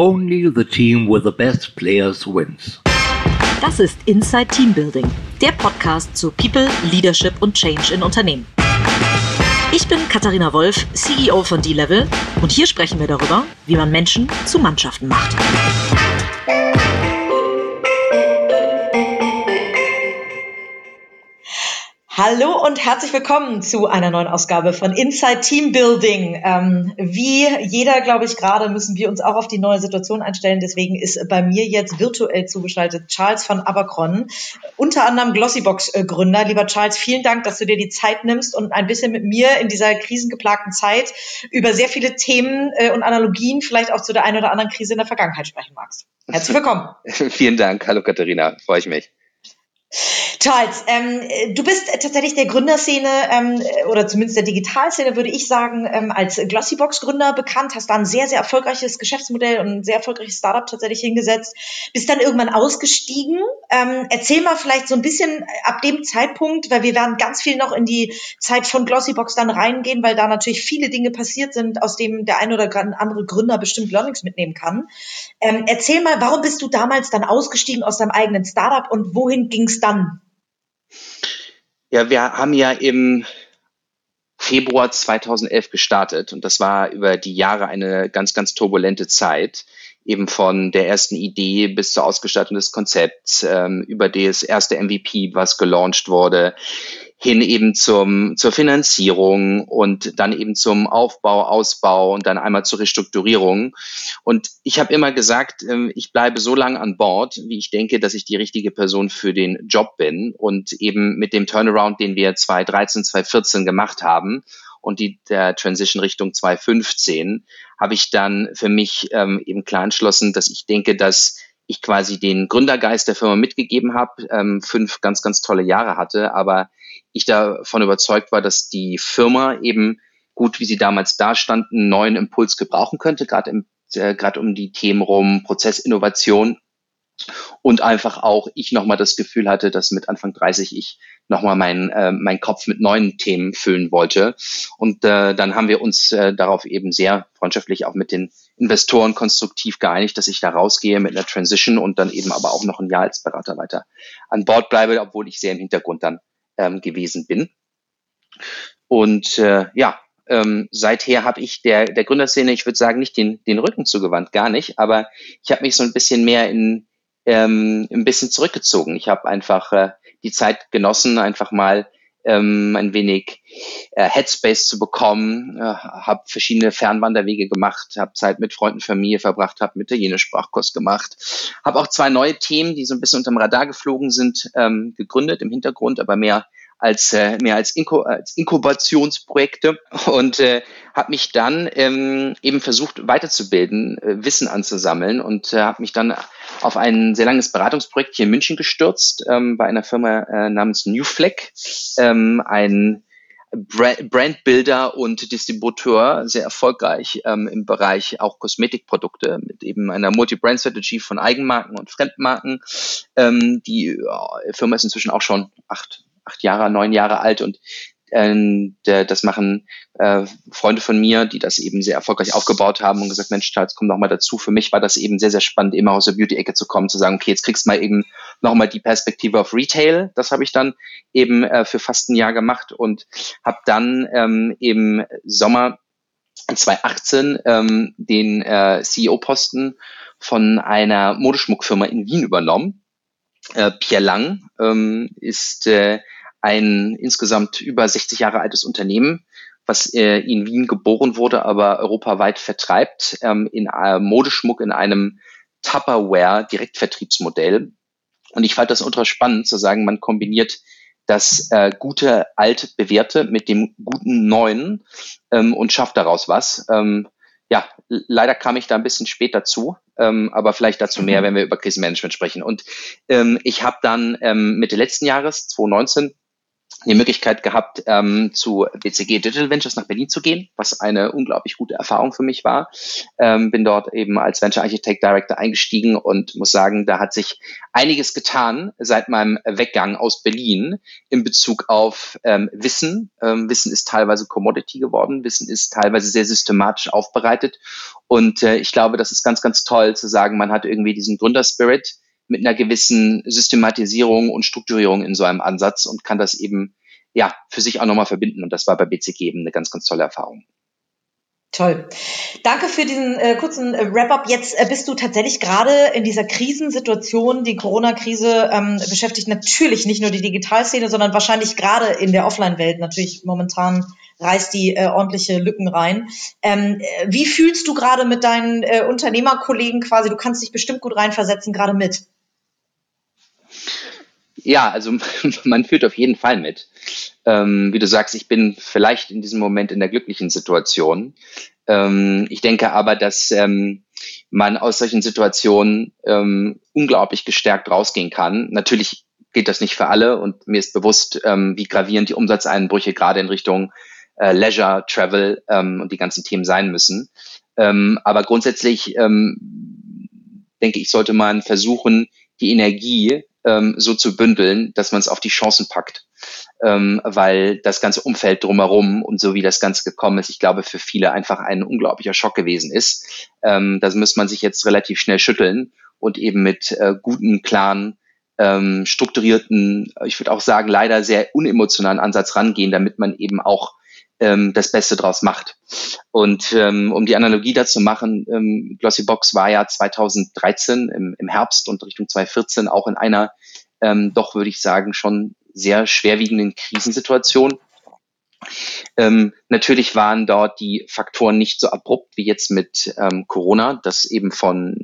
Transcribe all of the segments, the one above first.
Only the team with the best players wins. Das ist Inside Team Building, der Podcast zu People, Leadership und Change in Unternehmen. Ich bin Katharina Wolf, CEO von D-Level und hier sprechen wir darüber, wie man Menschen zu Mannschaften macht. Hallo und herzlich willkommen zu einer neuen Ausgabe von Inside Team Building. Ähm, wie jeder, glaube ich, gerade müssen wir uns auch auf die neue Situation einstellen. Deswegen ist bei mir jetzt virtuell zugeschaltet Charles von Abercron, unter anderem Glossybox-Gründer. Lieber Charles, vielen Dank, dass du dir die Zeit nimmst und ein bisschen mit mir in dieser krisengeplagten Zeit über sehr viele Themen äh, und Analogien, vielleicht auch zu der einen oder anderen Krise in der Vergangenheit sprechen magst. Herzlich willkommen. Vielen Dank. Hallo Katharina, freue ich mich. Charles, ähm, du bist tatsächlich der Gründerszene ähm, oder zumindest der Digitalszene, würde ich sagen, ähm, als Glossybox-Gründer bekannt, hast da ein sehr, sehr erfolgreiches Geschäftsmodell und ein sehr erfolgreiches Startup tatsächlich hingesetzt, bist dann irgendwann ausgestiegen. Ähm, erzähl mal vielleicht so ein bisschen ab dem Zeitpunkt, weil wir werden ganz viel noch in die Zeit von Glossybox dann reingehen, weil da natürlich viele Dinge passiert sind, aus dem der ein oder andere Gründer bestimmt Learnings mitnehmen kann. Ähm, erzähl mal, warum bist du damals dann ausgestiegen aus deinem eigenen Startup und wohin ging dann? Ja, wir haben ja im Februar 2011 gestartet und das war über die Jahre eine ganz, ganz turbulente Zeit, eben von der ersten Idee bis zur Ausgestaltung des Konzepts, ähm, über das erste MVP, was gelauncht wurde, hin eben zum, zur Finanzierung und dann eben zum Aufbau, Ausbau und dann einmal zur Restrukturierung. Und ich habe immer gesagt, ähm, ich bleibe so lange an Bord, wie ich denke, dass ich die richtige Person für den Job bin. Und eben mit dem Turnaround, den wir 2013, 2014 gemacht haben und die, der Transition Richtung 2015, habe ich dann für mich ähm, eben klar entschlossen, dass ich denke, dass ich quasi den Gründergeist der Firma mitgegeben habe, ähm, fünf ganz, ganz tolle Jahre hatte, aber ich davon überzeugt war, dass die Firma eben gut, wie sie damals da stand, einen neuen Impuls gebrauchen könnte, gerade im äh, gerade um die Themen rum Prozessinnovation und einfach auch ich nochmal das Gefühl hatte, dass mit Anfang 30 ich nochmal meinen äh, mein Kopf mit neuen Themen füllen wollte. Und äh, dann haben wir uns äh, darauf eben sehr freundschaftlich auch mit den Investoren konstruktiv geeinigt, dass ich da rausgehe mit einer Transition und dann eben aber auch noch ein Jahr als Berater weiter an Bord bleibe, obwohl ich sehr im Hintergrund dann ähm, gewesen bin. Und äh, ja, ähm, seither habe ich der, der Gründerszene, ich würde sagen, nicht den, den Rücken zugewandt, gar nicht, aber ich habe mich so ein bisschen mehr in ähm, ein bisschen zurückgezogen. Ich habe einfach äh, die Zeit genossen, einfach mal ähm, ein wenig äh, Headspace zu bekommen, äh, habe verschiedene Fernwanderwege gemacht, habe Zeit mit Freunden, Familie verbracht, habe Italienisch Sprachkurs gemacht, habe auch zwei neue Themen, die so ein bisschen unterm Radar geflogen sind, ähm, gegründet im Hintergrund, aber mehr als äh, mehr als, Inko als Inkubationsprojekte und äh, habe mich dann ähm, eben versucht weiterzubilden, äh, Wissen anzusammeln und äh, habe mich dann auf ein sehr langes Beratungsprojekt hier in München gestürzt ähm, bei einer Firma äh, namens New Fleck, ähm, ein Brandbuilder und Distributeur, sehr erfolgreich ähm, im Bereich auch Kosmetikprodukte mit eben einer Multi-Brand-Strategy von Eigenmarken und Fremdmarken. Ähm, die äh, Firma ist inzwischen auch schon acht, acht Jahre, neun Jahre alt und äh, das machen äh, Freunde von mir, die das eben sehr erfolgreich aufgebaut haben und gesagt, Mensch, Charles, komm noch mal dazu. Für mich war das eben sehr, sehr spannend, immer aus der Beauty-Ecke zu kommen, zu sagen, okay, jetzt kriegst du mal eben noch mal die Perspektive auf Retail. Das habe ich dann eben äh, für fast ein Jahr gemacht und habe dann ähm, im Sommer 2018 ähm, den äh, CEO-Posten von einer Modeschmuckfirma in Wien übernommen. Äh, Pierre Lang ähm, ist äh, ein insgesamt über 60 Jahre altes Unternehmen, was äh, in Wien geboren wurde, aber europaweit vertreibt, ähm, in äh, Modeschmuck in einem Tupperware-Direktvertriebsmodell. Und ich fand das ultra spannend zu sagen, man kombiniert das äh, gute alte bewährte mit dem guten neuen ähm, und schafft daraus was. Ähm, ja, leider kam ich da ein bisschen spät dazu, ähm, aber vielleicht dazu mehr, wenn wir über Krisenmanagement sprechen. Und ähm, ich habe dann ähm, Mitte letzten Jahres, 2019, die Möglichkeit gehabt, ähm, zu BCG Digital Ventures nach Berlin zu gehen, was eine unglaublich gute Erfahrung für mich war. Ähm, bin dort eben als Venture Architect Director eingestiegen und muss sagen, da hat sich einiges getan seit meinem Weggang aus Berlin in Bezug auf ähm, Wissen. Ähm, Wissen ist teilweise Commodity geworden, Wissen ist teilweise sehr systematisch aufbereitet und äh, ich glaube, das ist ganz, ganz toll zu sagen, man hat irgendwie diesen Gründerspirit mit einer gewissen Systematisierung und Strukturierung in so einem Ansatz und kann das eben ja für sich auch nochmal verbinden. Und das war bei BCG eben eine ganz, ganz tolle Erfahrung. Toll. Danke für diesen äh, kurzen äh, Wrap-up. Jetzt äh, bist du tatsächlich gerade in dieser Krisensituation. Die Corona-Krise ähm, beschäftigt natürlich nicht nur die Digitalszene, sondern wahrscheinlich gerade in der Offline-Welt natürlich momentan reißt die äh, ordentliche Lücken rein. Ähm, äh, wie fühlst du gerade mit deinen äh, Unternehmerkollegen quasi? Du kannst dich bestimmt gut reinversetzen, gerade mit. Ja, also man fühlt auf jeden Fall mit. Ähm, wie du sagst, ich bin vielleicht in diesem Moment in der glücklichen Situation. Ähm, ich denke aber, dass ähm, man aus solchen Situationen ähm, unglaublich gestärkt rausgehen kann. Natürlich geht das nicht für alle und mir ist bewusst, ähm, wie gravierend die Umsatzeinbrüche gerade in Richtung äh, Leisure, Travel ähm, und die ganzen Themen sein müssen. aber grundsätzlich denke ich, sollte man versuchen, die Energie ähm, so zu bündeln, dass man es auf die Chancen packt. Ähm, weil das ganze Umfeld drumherum und so wie das Ganze gekommen ist, ich glaube, für viele einfach ein unglaublicher Schock gewesen ist. Ähm, das muss man sich jetzt relativ schnell schütteln und eben mit äh, guten, klaren, ähm, strukturierten, ich würde auch sagen, leider sehr unemotionalen Ansatz rangehen, damit man eben auch ähm, das Beste draus macht. Und ähm, um die Analogie dazu machen, ähm, Glossy Box war ja 2013 im, im Herbst und Richtung 2014 auch in einer ähm, doch, würde ich sagen, schon sehr schwerwiegenden Krisensituation. Ähm, natürlich waren dort die Faktoren nicht so abrupt wie jetzt mit ähm, Corona, dass eben von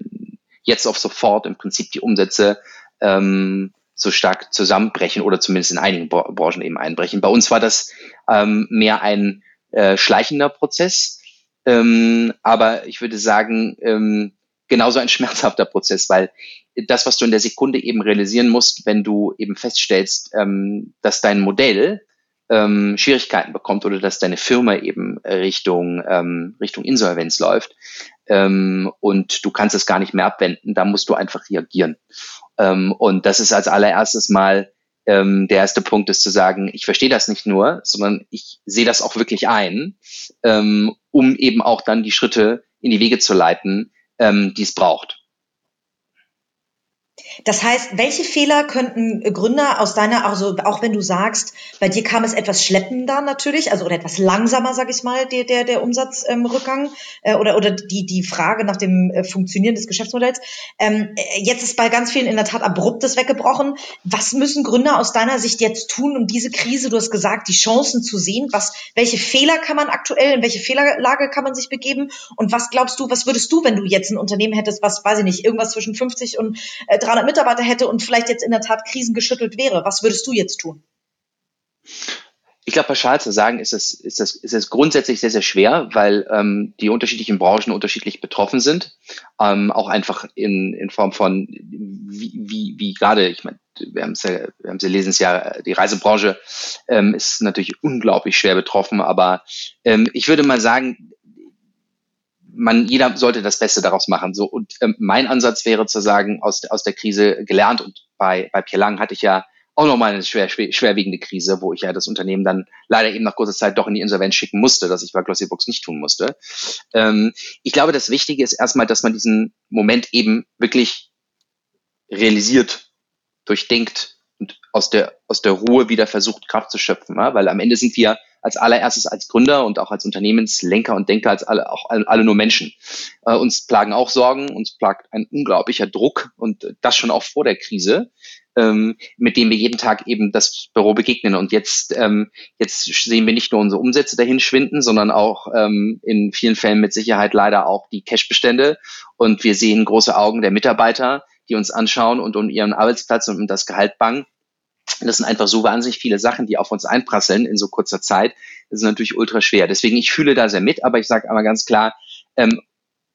jetzt auf sofort im Prinzip die Umsätze ähm, so stark zusammenbrechen oder zumindest in einigen Branchen eben einbrechen. Bei uns war das ähm, mehr ein äh, schleichender Prozess, ähm, aber ich würde sagen, ähm, genauso ein schmerzhafter Prozess, weil das, was du in der Sekunde eben realisieren musst, wenn du eben feststellst, ähm, dass dein Modell ähm, Schwierigkeiten bekommt oder dass deine Firma eben Richtung, ähm, Richtung Insolvenz läuft ähm, und du kannst es gar nicht mehr abwenden, da musst du einfach reagieren. Ähm, und das ist als allererstes mal ähm, der erste Punkt ist zu sagen, ich verstehe das nicht nur, sondern ich sehe das auch wirklich ein, ähm, um eben auch dann die Schritte in die Wege zu leiten, ähm, die es braucht. Das heißt, welche Fehler könnten Gründer aus deiner, also auch wenn du sagst, bei dir kam es etwas schleppender natürlich, also oder etwas langsamer, sag ich mal, der, der, der Umsatzrückgang ähm, äh, oder, oder die, die Frage nach dem äh, Funktionieren des Geschäftsmodells. Ähm, äh, jetzt ist bei ganz vielen in der Tat abruptes weggebrochen. Was müssen Gründer aus deiner Sicht jetzt tun, um diese Krise, du hast gesagt, die Chancen zu sehen? Was, welche Fehler kann man aktuell, in welche Fehlerlage kann man sich begeben? Und was glaubst du, was würdest du, wenn du jetzt ein Unternehmen hättest, was, weiß ich nicht, irgendwas zwischen 50 und äh, 300 Mitarbeiter hätte und vielleicht jetzt in der Tat krisengeschüttelt wäre. Was würdest du jetzt tun? Ich glaube, pauschal zu sagen, ist es, ist, es, ist es grundsätzlich sehr, sehr schwer, weil ähm, die unterschiedlichen Branchen unterschiedlich betroffen sind. Ähm, auch einfach in, in Form von, wie, wie, wie gerade, ich meine, wir haben es ja, Sie lesen es ja, die Reisebranche ähm, ist natürlich unglaublich schwer betroffen, aber ähm, ich würde mal sagen, man, jeder sollte das Beste daraus machen. So, und ähm, mein Ansatz wäre zu sagen, aus, aus der Krise gelernt und bei, bei Pierre Lang hatte ich ja auch nochmal eine schwer, schwer, schwerwiegende Krise, wo ich ja das Unternehmen dann leider eben nach kurzer Zeit doch in die Insolvenz schicken musste, dass ich bei Glossybox nicht tun musste. Ähm, ich glaube, das Wichtige ist erstmal, dass man diesen Moment eben wirklich realisiert, durchdenkt und aus der, aus der Ruhe wieder versucht, Kraft zu schöpfen. Ja? Weil am Ende sind wir als allererstes als Gründer und auch als Unternehmenslenker und Denker als alle, auch alle nur Menschen. Äh, uns plagen auch Sorgen, uns plagt ein unglaublicher Druck und das schon auch vor der Krise, ähm, mit dem wir jeden Tag eben das Büro begegnen. Und jetzt, ähm, jetzt sehen wir nicht nur unsere Umsätze dahin schwinden, sondern auch ähm, in vielen Fällen mit Sicherheit leider auch die Cashbestände. Und wir sehen große Augen der Mitarbeiter, die uns anschauen und um ihren Arbeitsplatz und um das Gehalt bangen. Das sind einfach so wahnsinnig viele Sachen, die auf uns einprasseln in so kurzer Zeit. Das ist natürlich ultra schwer. Deswegen, ich fühle da sehr mit, aber ich sage einmal ganz klar, ähm,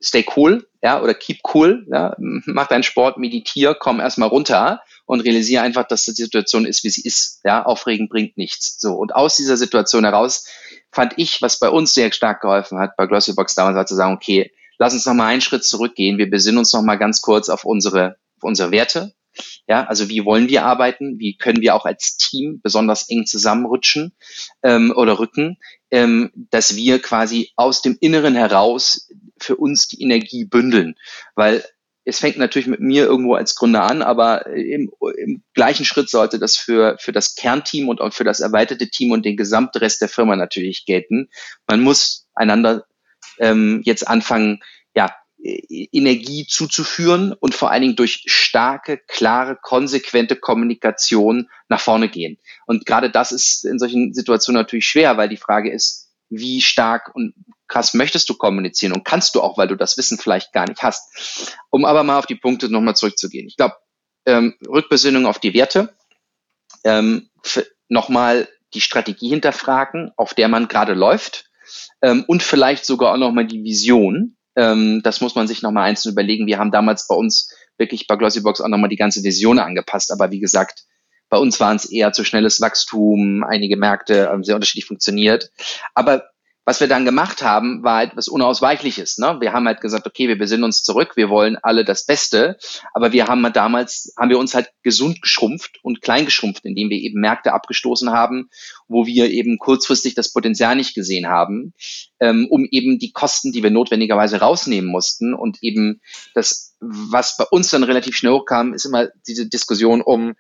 stay cool, ja, oder keep cool, ja, mach deinen Sport, meditier, komm erstmal runter und realisiere einfach, dass die Situation ist, wie sie ist. Ja, aufregen bringt nichts. So. Und aus dieser Situation heraus fand ich, was bei uns sehr stark geholfen hat, bei Glossybox damals, war zu sagen, okay, lass uns noch mal einen Schritt zurückgehen. Wir besinnen uns noch mal ganz kurz auf unsere, auf unsere Werte. Ja, also wie wollen wir arbeiten? Wie können wir auch als Team besonders eng zusammenrutschen ähm, oder rücken, ähm, dass wir quasi aus dem Inneren heraus für uns die Energie bündeln? Weil es fängt natürlich mit mir irgendwo als Gründer an, aber im, im gleichen Schritt sollte das für, für das Kernteam und auch für das erweiterte Team und den gesamten Rest der Firma natürlich gelten. Man muss einander ähm, jetzt anfangen, Energie zuzuführen und vor allen Dingen durch starke, klare, konsequente Kommunikation nach vorne gehen. Und gerade das ist in solchen Situationen natürlich schwer, weil die Frage ist, wie stark und krass möchtest du kommunizieren und kannst du auch, weil du das Wissen vielleicht gar nicht hast. Um aber mal auf die Punkte nochmal zurückzugehen. Ich glaube, ähm, Rückbesinnung auf die Werte, ähm, nochmal die Strategie hinterfragen, auf der man gerade läuft ähm, und vielleicht sogar auch nochmal die Vision. Ähm, das muss man sich nochmal einzeln überlegen. Wir haben damals bei uns wirklich bei Glossybox auch nochmal die ganze Vision angepasst, aber wie gesagt, bei uns waren es eher zu schnelles Wachstum, einige Märkte haben sehr unterschiedlich funktioniert. Aber was wir dann gemacht haben, war etwas Unausweichliches. Ne? Wir haben halt gesagt, okay, wir besinnen uns zurück, wir wollen alle das Beste, aber wir haben damals, haben wir uns halt gesund geschrumpft und klein geschrumpft, indem wir eben Märkte abgestoßen haben, wo wir eben kurzfristig das Potenzial nicht gesehen haben, ähm, um eben die Kosten, die wir notwendigerweise rausnehmen mussten und eben das, was bei uns dann relativ schnell hochkam, ist immer diese Diskussion um,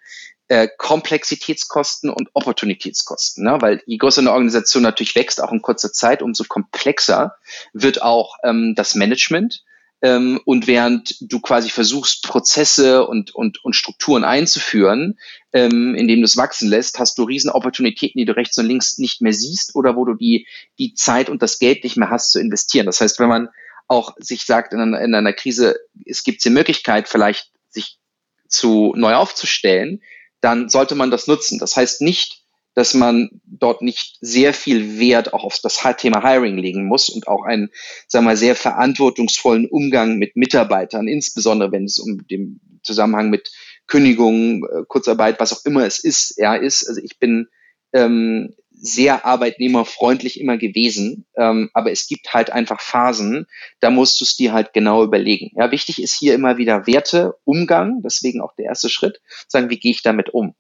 äh, Komplexitätskosten und Opportunitätskosten. Ne? Weil je größer eine Organisation natürlich wächst, auch in kurzer Zeit, umso komplexer wird auch ähm, das Management. Ähm, und während du quasi versuchst, Prozesse und, und, und Strukturen einzuführen, ähm, indem du es wachsen lässt, hast du riesen Opportunitäten, die du rechts und links nicht mehr siehst oder wo du die, die Zeit und das Geld nicht mehr hast zu investieren. Das heißt, wenn man auch sich sagt in einer, in einer Krise, es gibt die Möglichkeit, vielleicht sich zu neu aufzustellen, dann sollte man das nutzen. Das heißt nicht, dass man dort nicht sehr viel Wert auch auf das Thema Hiring legen muss und auch einen, sagen wir mal, sehr verantwortungsvollen Umgang mit Mitarbeitern, insbesondere wenn es um den Zusammenhang mit Kündigungen, äh, Kurzarbeit, was auch immer es ist, ja, ist. Also ich bin ähm, sehr arbeitnehmerfreundlich immer gewesen, ähm, aber es gibt halt einfach Phasen, da musst du es dir halt genau überlegen. Ja, wichtig ist hier immer wieder Werte, Umgang, deswegen auch der erste Schritt, sagen, wie gehe ich damit um?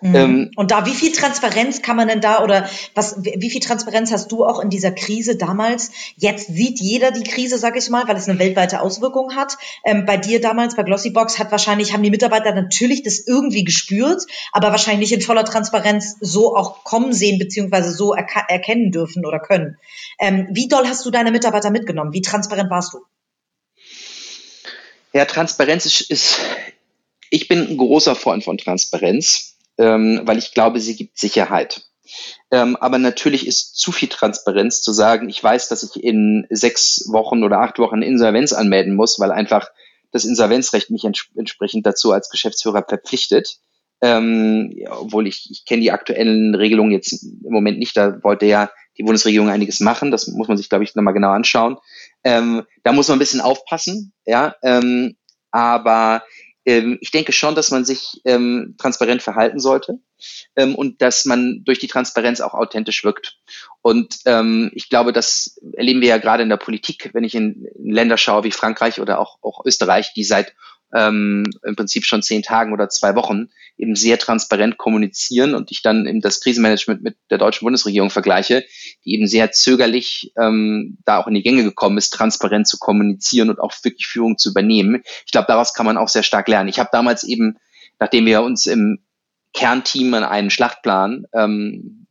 Mhm. Ähm, und da, wie viel Transparenz kann man denn da oder was, wie viel Transparenz hast du auch in dieser Krise damals? Jetzt sieht jeder die Krise, sag ich mal, weil es eine weltweite Auswirkung hat. Ähm, bei dir damals, bei Glossybox, hat wahrscheinlich, haben die Mitarbeiter natürlich das irgendwie gespürt, aber wahrscheinlich nicht in voller Transparenz so auch kommen sehen, beziehungsweise so erkennen dürfen oder können. Ähm, wie doll hast du deine Mitarbeiter mitgenommen? Wie transparent warst du? Ja, Transparenz ist, ist ich bin ein großer Freund von Transparenz ähm, weil ich glaube, sie gibt Sicherheit. Ähm, aber natürlich ist zu viel Transparenz zu sagen, ich weiß, dass ich in sechs Wochen oder acht Wochen Insolvenz anmelden muss, weil einfach das Insolvenzrecht mich ents entsprechend dazu als Geschäftsführer verpflichtet. Ähm, ja, obwohl ich, ich kenne die aktuellen Regelungen jetzt im Moment nicht, da wollte ja die Bundesregierung einiges machen, das muss man sich, glaube ich, nochmal genau anschauen. Ähm, da muss man ein bisschen aufpassen, ja, ähm, aber ähm, ich denke schon, dass man sich ähm, transparent verhalten sollte ähm, und dass man durch die Transparenz auch authentisch wirkt. Und ähm, ich glaube, das erleben wir ja gerade in der Politik, wenn ich in, in Länder schaue wie Frankreich oder auch, auch Österreich, die seit ähm, im Prinzip schon zehn Tagen oder zwei Wochen eben sehr transparent kommunizieren und ich dann eben das Krisenmanagement mit der deutschen Bundesregierung vergleiche, die eben sehr zögerlich ähm, da auch in die Gänge gekommen ist, transparent zu kommunizieren und auch wirklich Führung zu übernehmen. Ich glaube, daraus kann man auch sehr stark lernen. Ich habe damals eben, nachdem wir uns im Kernteam an einen Schlachtplan ähm,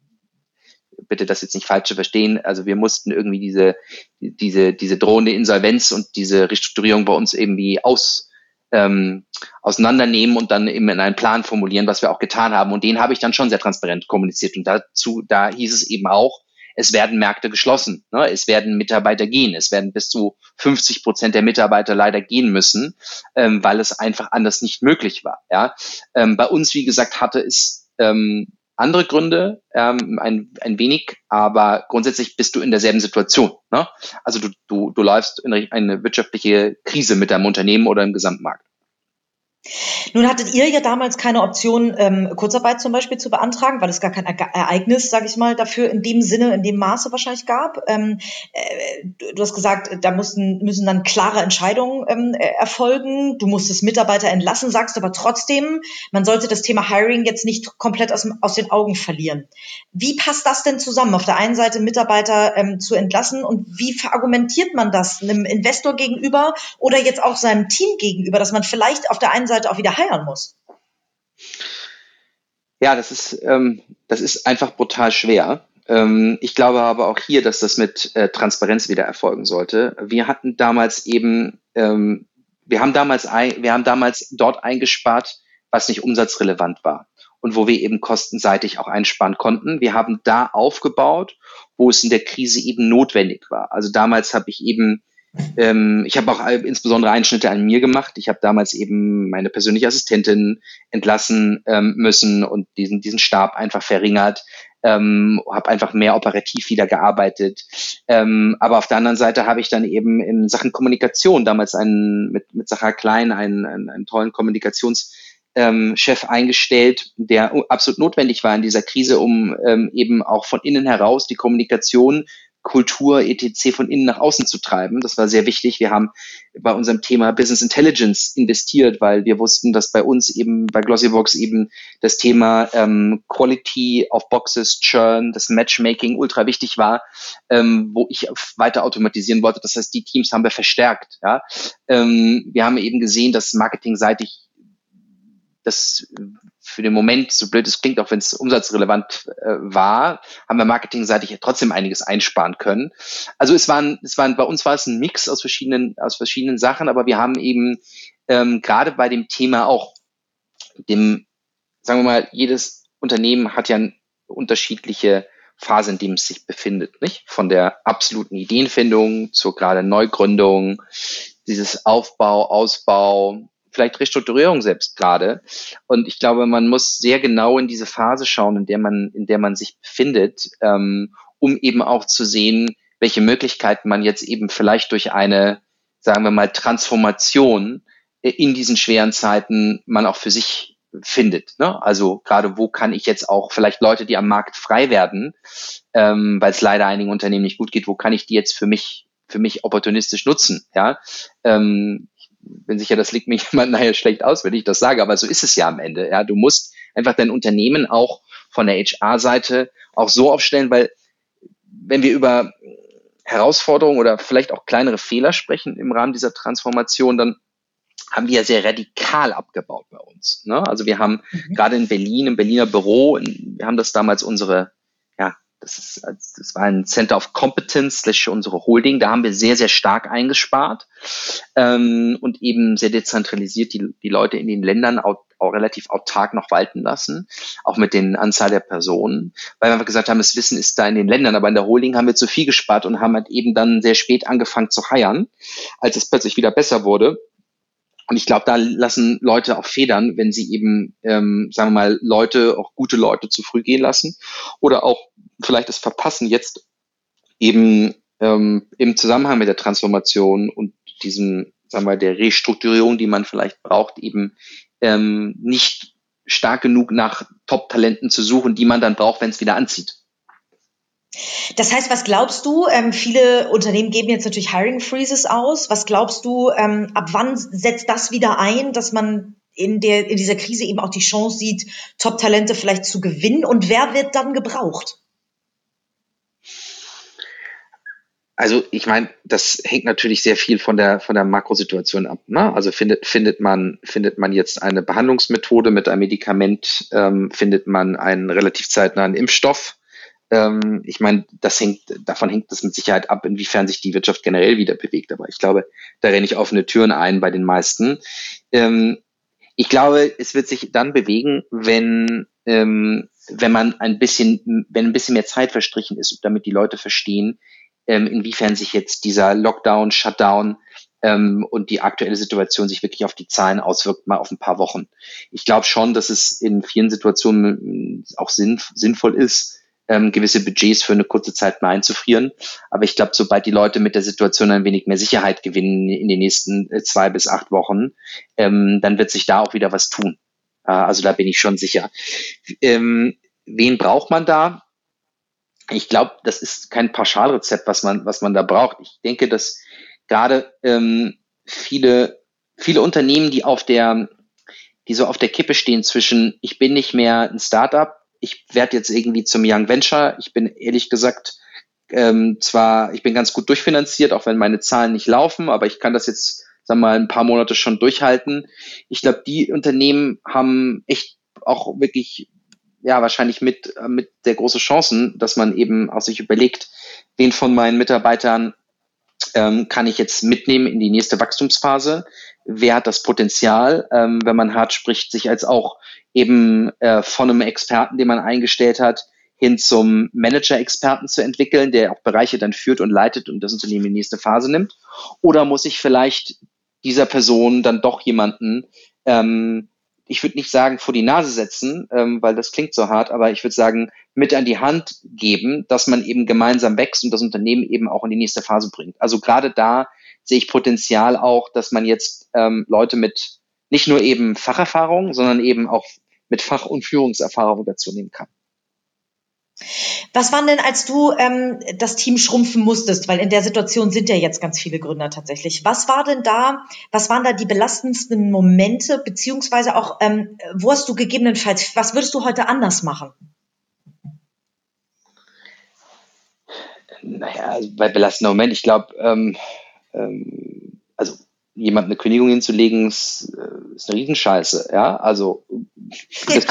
bitte das jetzt nicht falsch verstehen. Also wir mussten irgendwie diese, diese, diese drohende Insolvenz und diese Restrukturierung bei uns irgendwie aus, ähm, auseinandernehmen und dann eben in einen Plan formulieren, was wir auch getan haben. Und den habe ich dann schon sehr transparent kommuniziert. Und dazu, da hieß es eben auch, es werden Märkte geschlossen, ne? es werden Mitarbeiter gehen, es werden bis zu 50 Prozent der Mitarbeiter leider gehen müssen, ähm, weil es einfach anders nicht möglich war. Ja? Ähm, bei uns, wie gesagt, hatte es ähm, andere Gründe, ähm, ein, ein wenig, aber grundsätzlich bist du in derselben Situation. Ne? Also du, du, du läufst in eine wirtschaftliche Krise mit deinem Unternehmen oder im Gesamtmarkt. Nun hattet ihr ja damals keine Option, ähm, Kurzarbeit zum Beispiel zu beantragen, weil es gar kein Ereignis, sage ich mal, dafür in dem Sinne, in dem Maße wahrscheinlich gab. Ähm, äh, du hast gesagt, da mussten, müssen dann klare Entscheidungen ähm, äh, erfolgen. Du musstest Mitarbeiter entlassen, sagst aber trotzdem, man sollte das Thema Hiring jetzt nicht komplett aus, aus den Augen verlieren. Wie passt das denn zusammen, auf der einen Seite Mitarbeiter ähm, zu entlassen und wie verargumentiert man das einem Investor gegenüber oder jetzt auch seinem Team gegenüber, dass man vielleicht auf der einen Seite auch wieder heiern muss. Ja, das ist, ähm, das ist einfach brutal schwer. Ähm, ich glaube aber auch hier, dass das mit äh, Transparenz wieder erfolgen sollte. Wir hatten damals eben, ähm, wir haben damals, ein, wir haben damals dort eingespart, was nicht umsatzrelevant war und wo wir eben kostenseitig auch einsparen konnten. Wir haben da aufgebaut, wo es in der Krise eben notwendig war. Also damals habe ich eben ähm, ich habe auch insbesondere Einschnitte an mir gemacht. Ich habe damals eben meine persönliche Assistentin entlassen ähm, müssen und diesen, diesen Stab einfach verringert. Ähm, habe einfach mehr operativ wieder gearbeitet. Ähm, aber auf der anderen Seite habe ich dann eben in Sachen Kommunikation damals einen mit, mit Sacher Klein einen, einen, einen tollen Kommunikations ähm, eingestellt, der absolut notwendig war in dieser Krise, um ähm, eben auch von innen heraus die Kommunikation Kultur etc. von innen nach außen zu treiben. Das war sehr wichtig. Wir haben bei unserem Thema Business Intelligence investiert, weil wir wussten, dass bei uns eben bei Glossybox eben das Thema ähm, Quality of Boxes, Churn, das Matchmaking ultra wichtig war, ähm, wo ich weiter automatisieren wollte. Das heißt, die Teams haben wir verstärkt. Ja? Ähm, wir haben eben gesehen, dass marketingseitig das für den Moment, so blöd es klingt, auch wenn es umsatzrelevant äh, war, haben wir marketingseitig trotzdem einiges einsparen können. Also es waren, es waren, bei uns war es ein Mix aus verschiedenen, aus verschiedenen Sachen, aber wir haben eben ähm, gerade bei dem Thema auch dem, sagen wir mal, jedes Unternehmen hat ja eine unterschiedliche Phase, in dem es sich befindet, nicht? Von der absoluten Ideenfindung zur gerade Neugründung, dieses Aufbau, Ausbau, vielleicht Restrukturierung selbst gerade. Und ich glaube, man muss sehr genau in diese Phase schauen, in der man, in der man sich befindet, ähm, um eben auch zu sehen, welche Möglichkeiten man jetzt eben vielleicht durch eine, sagen wir mal, Transformation äh, in diesen schweren Zeiten man auch für sich findet. Ne? Also gerade wo kann ich jetzt auch vielleicht Leute, die am Markt frei werden, ähm, weil es leider einigen Unternehmen nicht gut geht, wo kann ich die jetzt für mich für mich opportunistisch nutzen? Ja, ähm, bin sicher, das legt mich jemand nachher schlecht aus, wenn ich das sage, aber so ist es ja am Ende. Ja, du musst einfach dein Unternehmen auch von der HR-Seite auch so aufstellen, weil wenn wir über Herausforderungen oder vielleicht auch kleinere Fehler sprechen im Rahmen dieser Transformation, dann haben wir ja sehr radikal abgebaut bei uns. Ne? Also wir haben mhm. gerade in Berlin, im Berliner Büro, wir haben das damals unsere das, ist, das war ein Center of Competence, slash unsere Holding. Da haben wir sehr, sehr stark eingespart ähm, und eben sehr dezentralisiert die, die Leute in den Ländern auch, auch relativ autark noch walten lassen, auch mit den Anzahl der Personen, weil wir einfach gesagt haben, das Wissen ist da in den Ländern, aber in der Holding haben wir zu viel gespart und haben halt eben dann sehr spät angefangen zu heiern, als es plötzlich wieder besser wurde. Und ich glaube, da lassen Leute auch federn, wenn sie eben, ähm, sagen wir mal, Leute, auch gute Leute zu früh gehen lassen oder auch vielleicht es verpassen, jetzt eben ähm, im Zusammenhang mit der Transformation und diesem, sagen wir mal, der Restrukturierung, die man vielleicht braucht, eben ähm, nicht stark genug nach Top-Talenten zu suchen, die man dann braucht, wenn es wieder anzieht. Das heißt, was glaubst du? Ähm, viele Unternehmen geben jetzt natürlich Hiring Freezes aus. Was glaubst du, ähm, ab wann setzt das wieder ein, dass man in, der, in dieser Krise eben auch die Chance sieht, Top-Talente vielleicht zu gewinnen? Und wer wird dann gebraucht? Also ich meine, das hängt natürlich sehr viel von der von der Makrosituation ab. Ne? Also findet findet man findet man jetzt eine Behandlungsmethode mit einem Medikament, ähm, findet man einen relativ zeitnahen Impfstoff, ähm, ich meine, das hängt, davon hängt es mit Sicherheit ab, inwiefern sich die Wirtschaft generell wieder bewegt. Aber ich glaube, da renne ich offene Türen ein bei den meisten. Ähm, ich glaube, es wird sich dann bewegen, wenn, ähm, wenn man ein bisschen, wenn ein bisschen mehr Zeit verstrichen ist, damit die Leute verstehen, ähm, inwiefern sich jetzt dieser Lockdown, Shutdown ähm, und die aktuelle Situation sich wirklich auf die Zahlen auswirkt, mal auf ein paar Wochen. Ich glaube schon, dass es in vielen Situationen auch sinn, sinnvoll ist, ähm, gewisse Budgets für eine kurze Zeit mal einzufrieren. Aber ich glaube, sobald die Leute mit der Situation ein wenig mehr Sicherheit gewinnen in den nächsten äh, zwei bis acht Wochen, ähm, dann wird sich da auch wieder was tun. Äh, also da bin ich schon sicher. Ähm, wen braucht man da? Ich glaube, das ist kein Pauschalrezept, was man, was man da braucht. Ich denke, dass gerade ähm, viele, viele Unternehmen, die auf der, die so auf der Kippe stehen zwischen, ich bin nicht mehr ein Startup, ich werde jetzt irgendwie zum Young Venture. Ich bin ehrlich gesagt ähm, zwar, ich bin ganz gut durchfinanziert, auch wenn meine Zahlen nicht laufen, aber ich kann das jetzt, sagen wir mal, ein paar Monate schon durchhalten. Ich glaube, die Unternehmen haben echt auch wirklich ja wahrscheinlich mit mit der große Chancen, dass man eben auch sich überlegt, wen von meinen Mitarbeitern ähm, kann ich jetzt mitnehmen in die nächste Wachstumsphase? Wer hat das Potenzial, ähm, wenn man hart spricht, sich als auch eben äh, von einem Experten, den man eingestellt hat, hin zum Manager-Experten zu entwickeln, der auch Bereiche dann führt und leitet und das Unternehmen in die nächste Phase nimmt? Oder muss ich vielleicht dieser Person dann doch jemanden ähm, ich würde nicht sagen vor die Nase setzen, ähm, weil das klingt so hart, aber ich würde sagen, mit an die Hand geben, dass man eben gemeinsam wächst und das Unternehmen eben auch in die nächste Phase bringt. Also gerade da sehe ich Potenzial auch, dass man jetzt ähm, Leute mit nicht nur eben Facherfahrung, sondern eben auch mit Fach- und Führungserfahrung dazu nehmen kann. Was waren denn, als du ähm, das Team schrumpfen musstest, weil in der Situation sind ja jetzt ganz viele Gründer tatsächlich. Was war denn da, was waren da die belastendsten Momente, beziehungsweise auch, ähm, wo hast du gegebenenfalls, was würdest du heute anders machen? Naja, also bei belastender Moment, ich glaube, ähm, ähm, also jemand eine Kündigung hinzulegen, ist, äh, ist eine Riesenscheiße. Ja, also, das,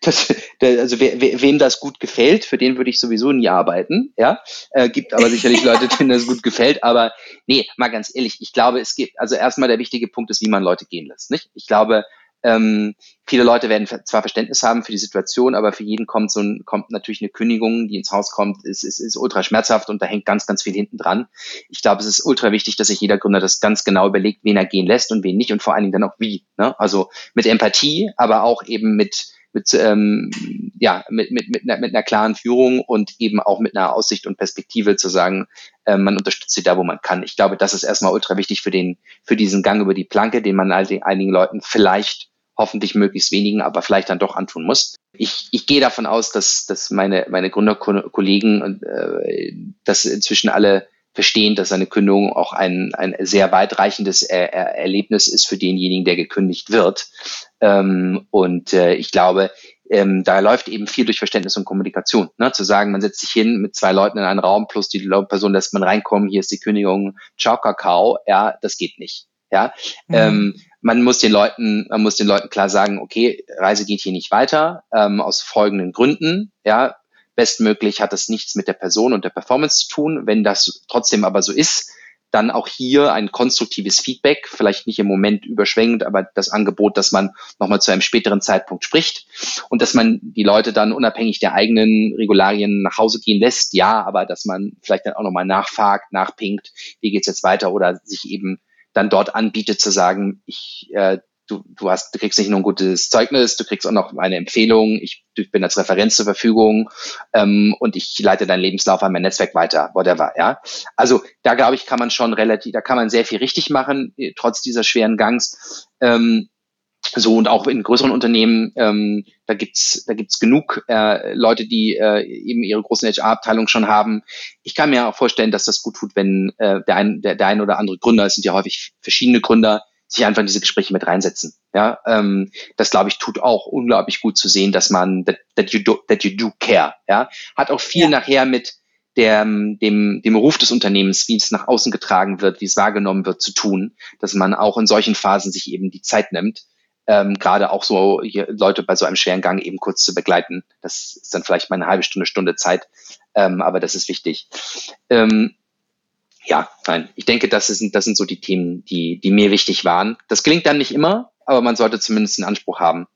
das, das, also wer, wer, wem das gut gefällt, für den würde ich sowieso nie arbeiten. Ja, äh, gibt aber sicherlich Leute, denen das gut gefällt. Aber nee, mal ganz ehrlich, ich glaube, es gibt, also erstmal der wichtige Punkt ist, wie man Leute gehen lässt. Nicht? Ich glaube, ähm, viele Leute werden zwar Verständnis haben für die Situation, aber für jeden kommt so ein, kommt natürlich eine Kündigung, die ins Haus kommt, ist, ist, ist ultra schmerzhaft und da hängt ganz, ganz viel hinten dran. Ich glaube, es ist ultra wichtig, dass sich jeder Gründer das ganz genau überlegt, wen er gehen lässt und wen nicht und vor allen Dingen dann auch wie. Ne? Also mit Empathie, aber auch eben mit mit, ähm, ja, mit, mit, mit, einer, mit einer klaren Führung und eben auch mit einer Aussicht und Perspektive zu sagen, äh, man unterstützt sie da, wo man kann. Ich glaube, das ist erstmal ultra wichtig für den, für diesen Gang über die Planke, den man einigen Leuten vielleicht hoffentlich möglichst wenigen, aber vielleicht dann doch antun muss. Ich, ich gehe davon aus, dass, dass meine, meine Gründerkollegen äh, das inzwischen alle verstehen, dass eine Kündigung auch ein, ein sehr weitreichendes er Erlebnis ist für denjenigen, der gekündigt wird. Ähm, und äh, ich glaube, ähm, da läuft eben viel durch Verständnis und Kommunikation. Ne? Zu sagen, man setzt sich hin mit zwei Leuten in einen Raum plus die Person lässt man reinkommen, hier ist die Kündigung, ciao Kakao, ja, das geht nicht. Ja, mhm. ähm, man muss den Leuten, man muss den Leuten klar sagen, okay, Reise geht hier nicht weiter, ähm, aus folgenden Gründen. Ja, bestmöglich hat das nichts mit der Person und der Performance zu tun. Wenn das trotzdem aber so ist, dann auch hier ein konstruktives Feedback, vielleicht nicht im Moment überschwängend, aber das Angebot, dass man nochmal zu einem späteren Zeitpunkt spricht und dass man die Leute dann unabhängig der eigenen Regularien nach Hause gehen lässt, ja, aber dass man vielleicht dann auch nochmal nachfragt, nachpinkt, wie geht's jetzt weiter oder sich eben dann dort anbietet zu sagen, ich, äh, du, du hast, du kriegst nicht nur ein gutes Zeugnis, du kriegst auch noch eine Empfehlung, ich, ich bin als Referenz zur Verfügung ähm, und ich leite deinen Lebenslauf an mein Netzwerk weiter, whatever, ja. Also da glaube ich, kann man schon relativ, da kann man sehr viel richtig machen, trotz dieser schweren Gangs. Ähm, so und auch in größeren Unternehmen, ähm, da gibt's da gibt's genug äh, Leute, die äh, eben ihre großen HR-Abteilungen schon haben. Ich kann mir auch vorstellen, dass das gut tut, wenn äh, der, ein, der, der ein oder andere Gründer, es sind ja häufig verschiedene Gründer, sich einfach in diese Gespräche mit reinsetzen. Ja, ähm, das glaube ich tut auch unglaublich gut zu sehen, dass man that, that you do that you do care. Ja, hat auch viel ja. nachher mit der, dem, dem Ruf des Unternehmens, wie es nach außen getragen wird, wie es wahrgenommen wird, zu tun, dass man auch in solchen Phasen sich eben die Zeit nimmt ähm, gerade auch so Leute bei so einem schweren Gang eben kurz zu begleiten. Das ist dann vielleicht mal eine halbe Stunde, Stunde Zeit, ähm, aber das ist wichtig. Ähm, ja, nein, ich denke, das sind, das sind so die Themen, die, die mir wichtig waren. Das gelingt dann nicht immer, aber man sollte zumindest einen Anspruch haben.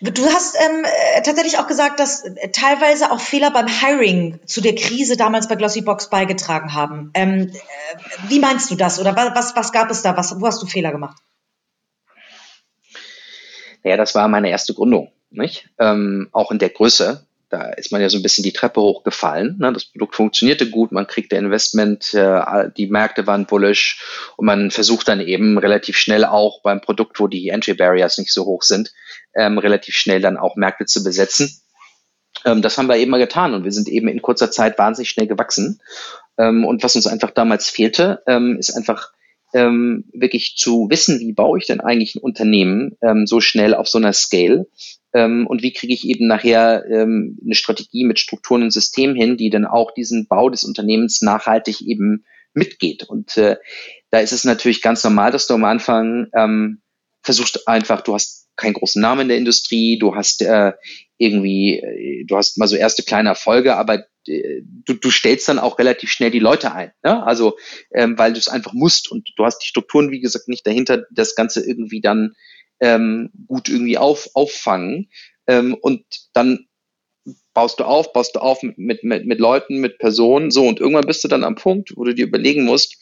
Du hast ähm, äh, tatsächlich auch gesagt, dass äh, teilweise auch Fehler beim Hiring zu der Krise damals bei Glossybox beigetragen haben. Ähm, äh, wie meinst du das? Oder was, was gab es da? Was, wo hast du Fehler gemacht? Naja, das war meine erste Gründung. nicht? Ähm, auch in der Größe. Da ist man ja so ein bisschen die Treppe hochgefallen. Ne? Das Produkt funktionierte gut, man kriegte Investment, äh, die Märkte waren bullish und man versucht dann eben relativ schnell auch beim Produkt, wo die Entry Barriers nicht so hoch sind, ähm, relativ schnell dann auch Märkte zu besetzen. Ähm, das haben wir eben mal getan und wir sind eben in kurzer Zeit wahnsinnig schnell gewachsen. Ähm, und was uns einfach damals fehlte, ähm, ist einfach ähm, wirklich zu wissen, wie baue ich denn eigentlich ein Unternehmen ähm, so schnell auf so einer Scale ähm, und wie kriege ich eben nachher ähm, eine Strategie mit Strukturen und Systemen hin, die dann auch diesen Bau des Unternehmens nachhaltig eben mitgeht. Und äh, da ist es natürlich ganz normal, dass du am Anfang ähm, versuchst einfach, du hast keinen großen Namen in der Industrie, du hast äh, irgendwie, äh, du hast mal so erste kleine Erfolge, aber du, du stellst dann auch relativ schnell die Leute ein. Ne? Also, ähm, weil du es einfach musst und du hast die Strukturen, wie gesagt, nicht dahinter, das Ganze irgendwie dann ähm, gut irgendwie auf, auffangen. Ähm, und dann baust du auf, baust du auf mit, mit, mit, mit Leuten, mit Personen, so und irgendwann bist du dann am Punkt, wo du dir überlegen musst,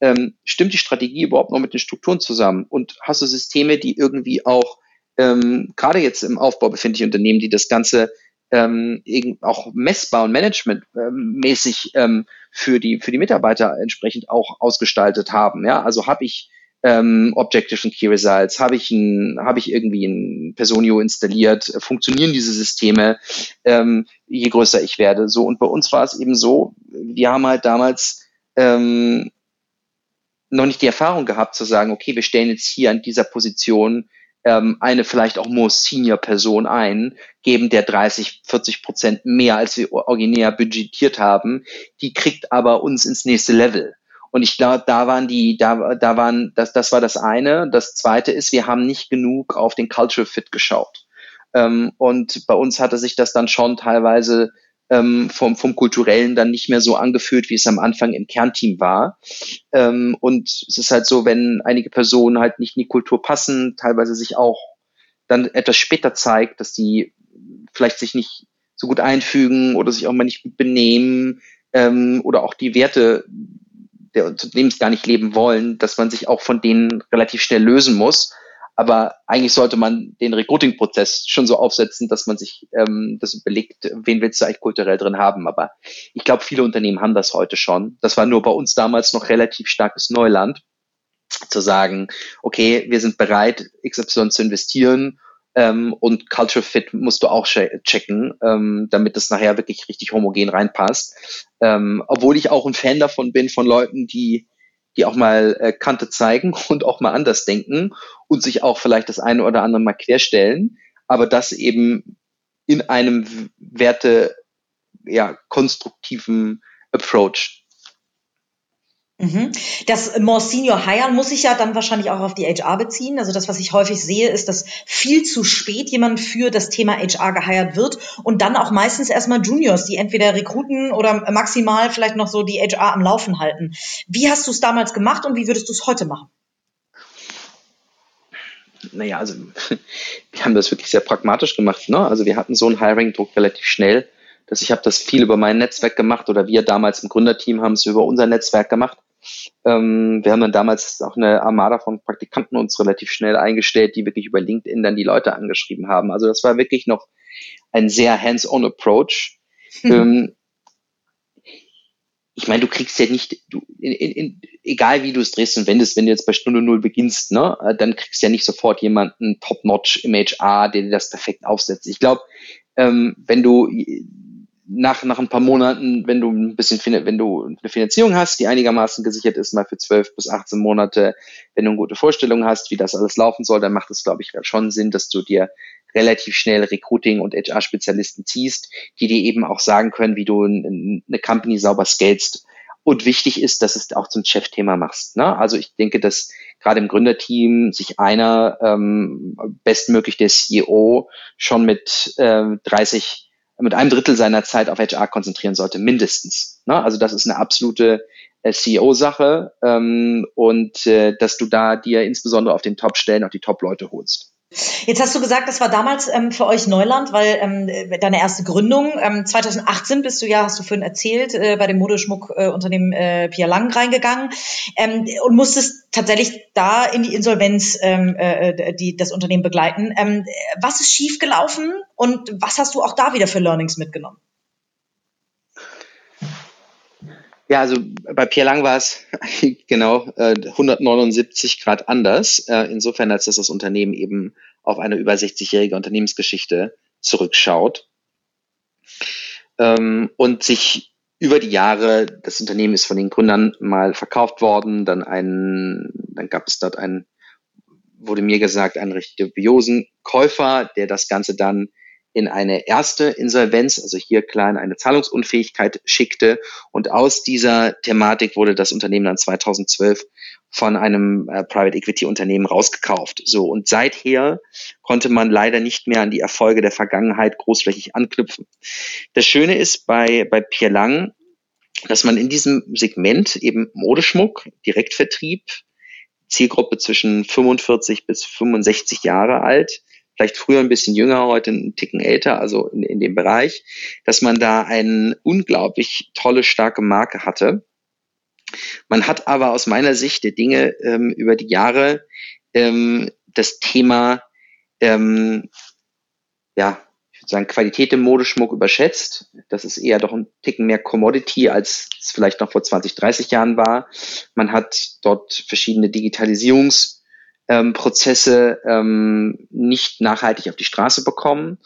ähm, stimmt die Strategie überhaupt noch mit den Strukturen zusammen? Und hast du Systeme, die irgendwie auch ähm, gerade jetzt im Aufbau befindliche Unternehmen, die das Ganze ähm, auch messbar und managementmäßig ähm, für die für die Mitarbeiter entsprechend auch ausgestaltet haben. Ja, also habe ich ähm, Objective und Key Results, habe ich ein, habe ich irgendwie ein Personio installiert, funktionieren diese Systeme, ähm, je größer ich werde. So und bei uns war es eben so, wir haben halt damals ähm, noch nicht die Erfahrung gehabt zu sagen, okay, wir stellen jetzt hier an dieser Position ähm, eine vielleicht auch more senior Person ein, geben der 30, 40 Prozent mehr, als wir originär budgetiert haben. Die kriegt aber uns ins nächste Level. Und ich glaube, da waren die, da, da waren, das, das war das eine. Das zweite ist, wir haben nicht genug auf den Cultural Fit geschaut. Ähm, und bei uns hatte sich das dann schon teilweise ähm, vom, vom Kulturellen dann nicht mehr so angefühlt, wie es am Anfang im Kernteam war. Ähm, und es ist halt so, wenn einige Personen halt nicht in die Kultur passen, teilweise sich auch dann etwas später zeigt, dass die vielleicht sich nicht so gut einfügen oder sich auch mal nicht gut benehmen ähm, oder auch die Werte der Unternehmens gar nicht leben wollen, dass man sich auch von denen relativ schnell lösen muss aber eigentlich sollte man den Recruiting-Prozess schon so aufsetzen, dass man sich ähm, das überlegt, wen willst du eigentlich kulturell drin haben. Aber ich glaube, viele Unternehmen haben das heute schon. Das war nur bei uns damals noch relativ starkes Neuland, zu sagen, okay, wir sind bereit, XY zu investieren ähm, und Culture Fit musst du auch checken, ähm, damit es nachher wirklich richtig homogen reinpasst. Ähm, obwohl ich auch ein Fan davon bin von Leuten, die die auch mal äh, Kante zeigen und auch mal anders denken und sich auch vielleicht das eine oder andere mal querstellen, aber das eben in einem Werte, ja, konstruktiven Approach. Mhm. Das More Senior Hire muss ich ja dann wahrscheinlich auch auf die HR beziehen. Also das, was ich häufig sehe, ist, dass viel zu spät jemand für das Thema HR geheiert wird und dann auch meistens erstmal Juniors, die entweder rekruten oder maximal vielleicht noch so die HR am Laufen halten. Wie hast du es damals gemacht und wie würdest du es heute machen? Naja, also wir haben das wirklich sehr pragmatisch gemacht. Ne? Also wir hatten so einen Hiring-Druck relativ schnell, dass ich habe das viel über mein Netzwerk gemacht oder wir damals im Gründerteam haben es über unser Netzwerk gemacht. Ähm, wir haben dann damals auch eine Armada von Praktikanten uns relativ schnell eingestellt, die wirklich über LinkedIn dann die Leute angeschrieben haben. Also das war wirklich noch ein sehr hands-on Approach. Hm. Ähm, ich meine, du kriegst ja nicht, du, in, in, egal wie du es drehst und wendest, wenn du jetzt bei Stunde Null beginnst, ne, dann kriegst du ja nicht sofort jemanden top-notch im HR, der dir das perfekt aufsetzt. Ich glaube, ähm, wenn du nach, nach ein paar Monaten, wenn du ein bisschen, wenn du eine Finanzierung hast, die einigermaßen gesichert ist, mal für 12 bis 18 Monate, wenn du eine gute Vorstellung hast, wie das alles laufen soll, dann macht es, glaube ich, schon Sinn, dass du dir relativ schnell Recruiting und HR-Spezialisten ziehst, die dir eben auch sagen können, wie du eine Company sauber scalest. Und wichtig ist, dass es auch zum Chefthema machst. Ne? Also ich denke, dass gerade im Gründerteam sich einer, ähm, bestmöglich der CEO, schon mit äh, 30 mit einem Drittel seiner Zeit auf HR konzentrieren sollte, mindestens. Ne? Also das ist eine absolute äh, CEO-Sache ähm, und äh, dass du da dir insbesondere auf den Top-Stellen auch die Top-Leute holst. Jetzt hast du gesagt, das war damals ähm, für euch Neuland, weil ähm, deine erste Gründung, ähm, 2018 bist du ja, hast du vorhin erzählt, äh, bei dem Modeschmuckunternehmen äh, Pia Lang reingegangen ähm, und musstest tatsächlich da in die Insolvenz ähm, äh, die, das Unternehmen begleiten. Ähm, was ist schiefgelaufen und was hast du auch da wieder für Learnings mitgenommen? Ja, also bei Pierre Lang war es genau äh, 179 Grad anders. Äh, insofern, als dass das Unternehmen eben auf eine über 60-jährige Unternehmensgeschichte zurückschaut ähm, und sich über die Jahre, das Unternehmen ist von den Gründern mal verkauft worden, dann ein, dann gab es dort einen, wurde mir gesagt, einen recht dubiosen Käufer, der das Ganze dann in eine erste Insolvenz, also hier klein eine Zahlungsunfähigkeit schickte. Und aus dieser Thematik wurde das Unternehmen dann 2012 von einem äh, Private Equity Unternehmen rausgekauft. So. Und seither konnte man leider nicht mehr an die Erfolge der Vergangenheit großflächig anknüpfen. Das Schöne ist bei, bei Pierre Lang, dass man in diesem Segment eben Modeschmuck, Direktvertrieb, Zielgruppe zwischen 45 bis 65 Jahre alt, vielleicht früher ein bisschen jünger, heute einen Ticken älter, also in, in dem Bereich, dass man da eine unglaublich tolle, starke Marke hatte. Man hat aber aus meiner Sicht der Dinge ähm, über die Jahre ähm, das Thema, ähm, ja, ich würde sagen, Qualität im Modeschmuck überschätzt. Das ist eher doch ein Ticken mehr Commodity, als es vielleicht noch vor 20, 30 Jahren war. Man hat dort verschiedene Digitalisierungs- ähm, Prozesse ähm, nicht nachhaltig auf die Straße bekommen.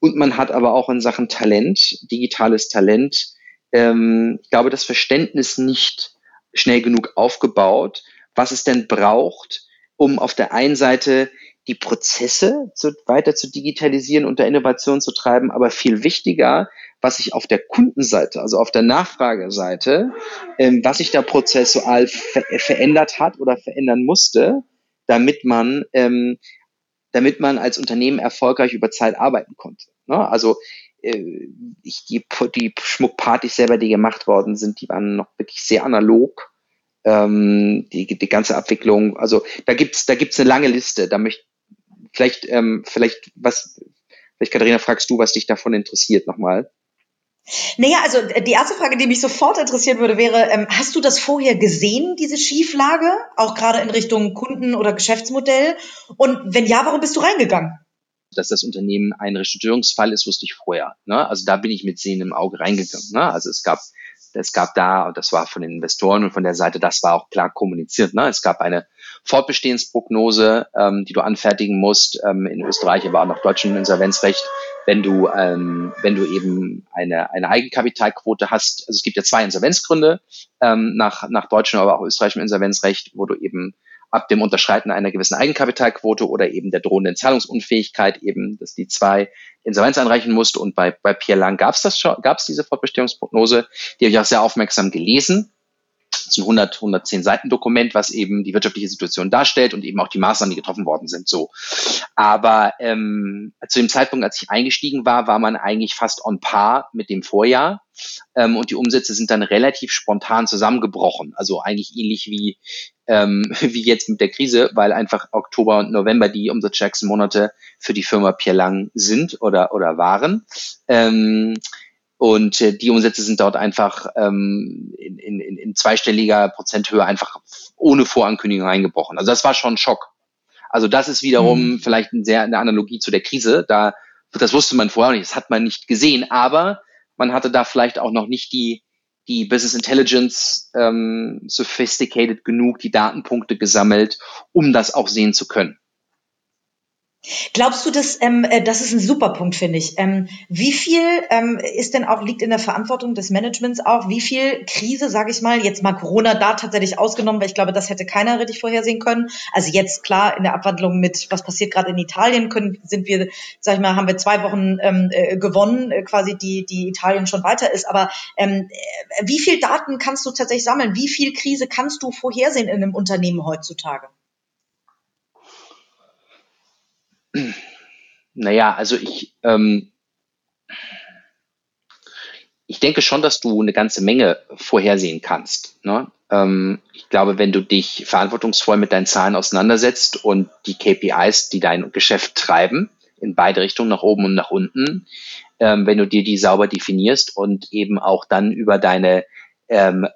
Und man hat aber auch in Sachen Talent, digitales Talent, ähm, ich glaube, das Verständnis nicht schnell genug aufgebaut, was es denn braucht, um auf der einen Seite die Prozesse zu, weiter zu digitalisieren und der Innovation zu treiben, aber viel wichtiger, was sich auf der Kundenseite, also auf der Nachfrageseite, ähm, was sich da prozessual ver verändert hat oder verändern musste, damit man, ähm, damit man als Unternehmen erfolgreich über Zeit arbeiten konnte. Ne? Also äh, ich, die, die Schmuckpartys selber, die gemacht worden sind, die waren noch wirklich sehr analog. Ähm, die, die ganze Abwicklung, also da gibt's da gibt's eine lange Liste. Da möchte vielleicht ähm, vielleicht was vielleicht Katharina fragst du, was dich davon interessiert nochmal. Naja, also äh, die erste Frage, die mich sofort interessieren würde, wäre, ähm, hast du das vorher gesehen, diese Schieflage, auch gerade in Richtung Kunden- oder Geschäftsmodell? Und wenn ja, warum bist du reingegangen? Dass das Unternehmen ein Restrukturierungsfall ist, wusste ich vorher. Ne? Also da bin ich mit Sehen im Auge reingegangen. Ne? Also es gab, es gab da, und das war von den Investoren und von der Seite, das war auch klar kommuniziert. Ne? Es gab eine Fortbestehensprognose, ähm, die du anfertigen musst, ähm, in Österreich, aber auch nach deutschem Insolvenzrecht, wenn du, ähm, wenn du eben eine, eine Eigenkapitalquote hast. Also es gibt ja zwei Insolvenzgründe ähm, nach, nach deutschem, aber auch österreichischem Insolvenzrecht, wo du eben ab dem Unterschreiten einer gewissen Eigenkapitalquote oder eben der drohenden Zahlungsunfähigkeit eben, dass die zwei Insolvenz einreichen musst. Und bei, bei Pierre Lang gab es das gab es diese Fortbestehungsprognose. Die habe ich auch sehr aufmerksam gelesen. Ein 100, 110 Seiten Dokument, was eben die wirtschaftliche Situation darstellt und eben auch die Maßnahmen, die getroffen worden sind. So, aber ähm, zu dem Zeitpunkt, als ich eingestiegen war, war man eigentlich fast on par mit dem Vorjahr ähm, und die Umsätze sind dann relativ spontan zusammengebrochen. Also eigentlich ähnlich wie ähm, wie jetzt mit der Krise, weil einfach Oktober und November die umsatzstärksten Monate für die Firma Pierre Lang sind oder oder waren. Ähm, und äh, die Umsätze sind dort einfach ähm, in, in, in zweistelliger Prozenthöhe einfach ohne Vorankündigung eingebrochen. Also das war schon ein Schock. Also das ist wiederum mhm. vielleicht ein sehr, eine Analogie zu der Krise. Da, das wusste man vorher nicht, das hat man nicht gesehen, aber man hatte da vielleicht auch noch nicht die, die Business Intelligence ähm, sophisticated genug, die Datenpunkte gesammelt, um das auch sehen zu können. Glaubst du, dass ähm, äh, das ist ein super Punkt, finde ich. Ähm, wie viel ähm, ist denn auch liegt in der Verantwortung des Managements auch? Wie viel Krise, sage ich mal, jetzt mal Corona da tatsächlich ausgenommen, weil ich glaube, das hätte keiner richtig vorhersehen können. Also jetzt klar in der Abwandlung mit was passiert gerade in Italien, können sind wir, sag ich mal, haben wir zwei Wochen ähm, äh, gewonnen, äh, quasi die die Italien schon weiter ist. Aber ähm, äh, wie viel Daten kannst du tatsächlich sammeln? Wie viel Krise kannst du vorhersehen in einem Unternehmen heutzutage? Naja, also ich, ähm, ich denke schon, dass du eine ganze Menge vorhersehen kannst. Ne? Ähm, ich glaube, wenn du dich verantwortungsvoll mit deinen Zahlen auseinandersetzt und die KPIs, die dein Geschäft treiben, in beide Richtungen, nach oben und nach unten, ähm, wenn du dir die sauber definierst und eben auch dann über deine, ähm,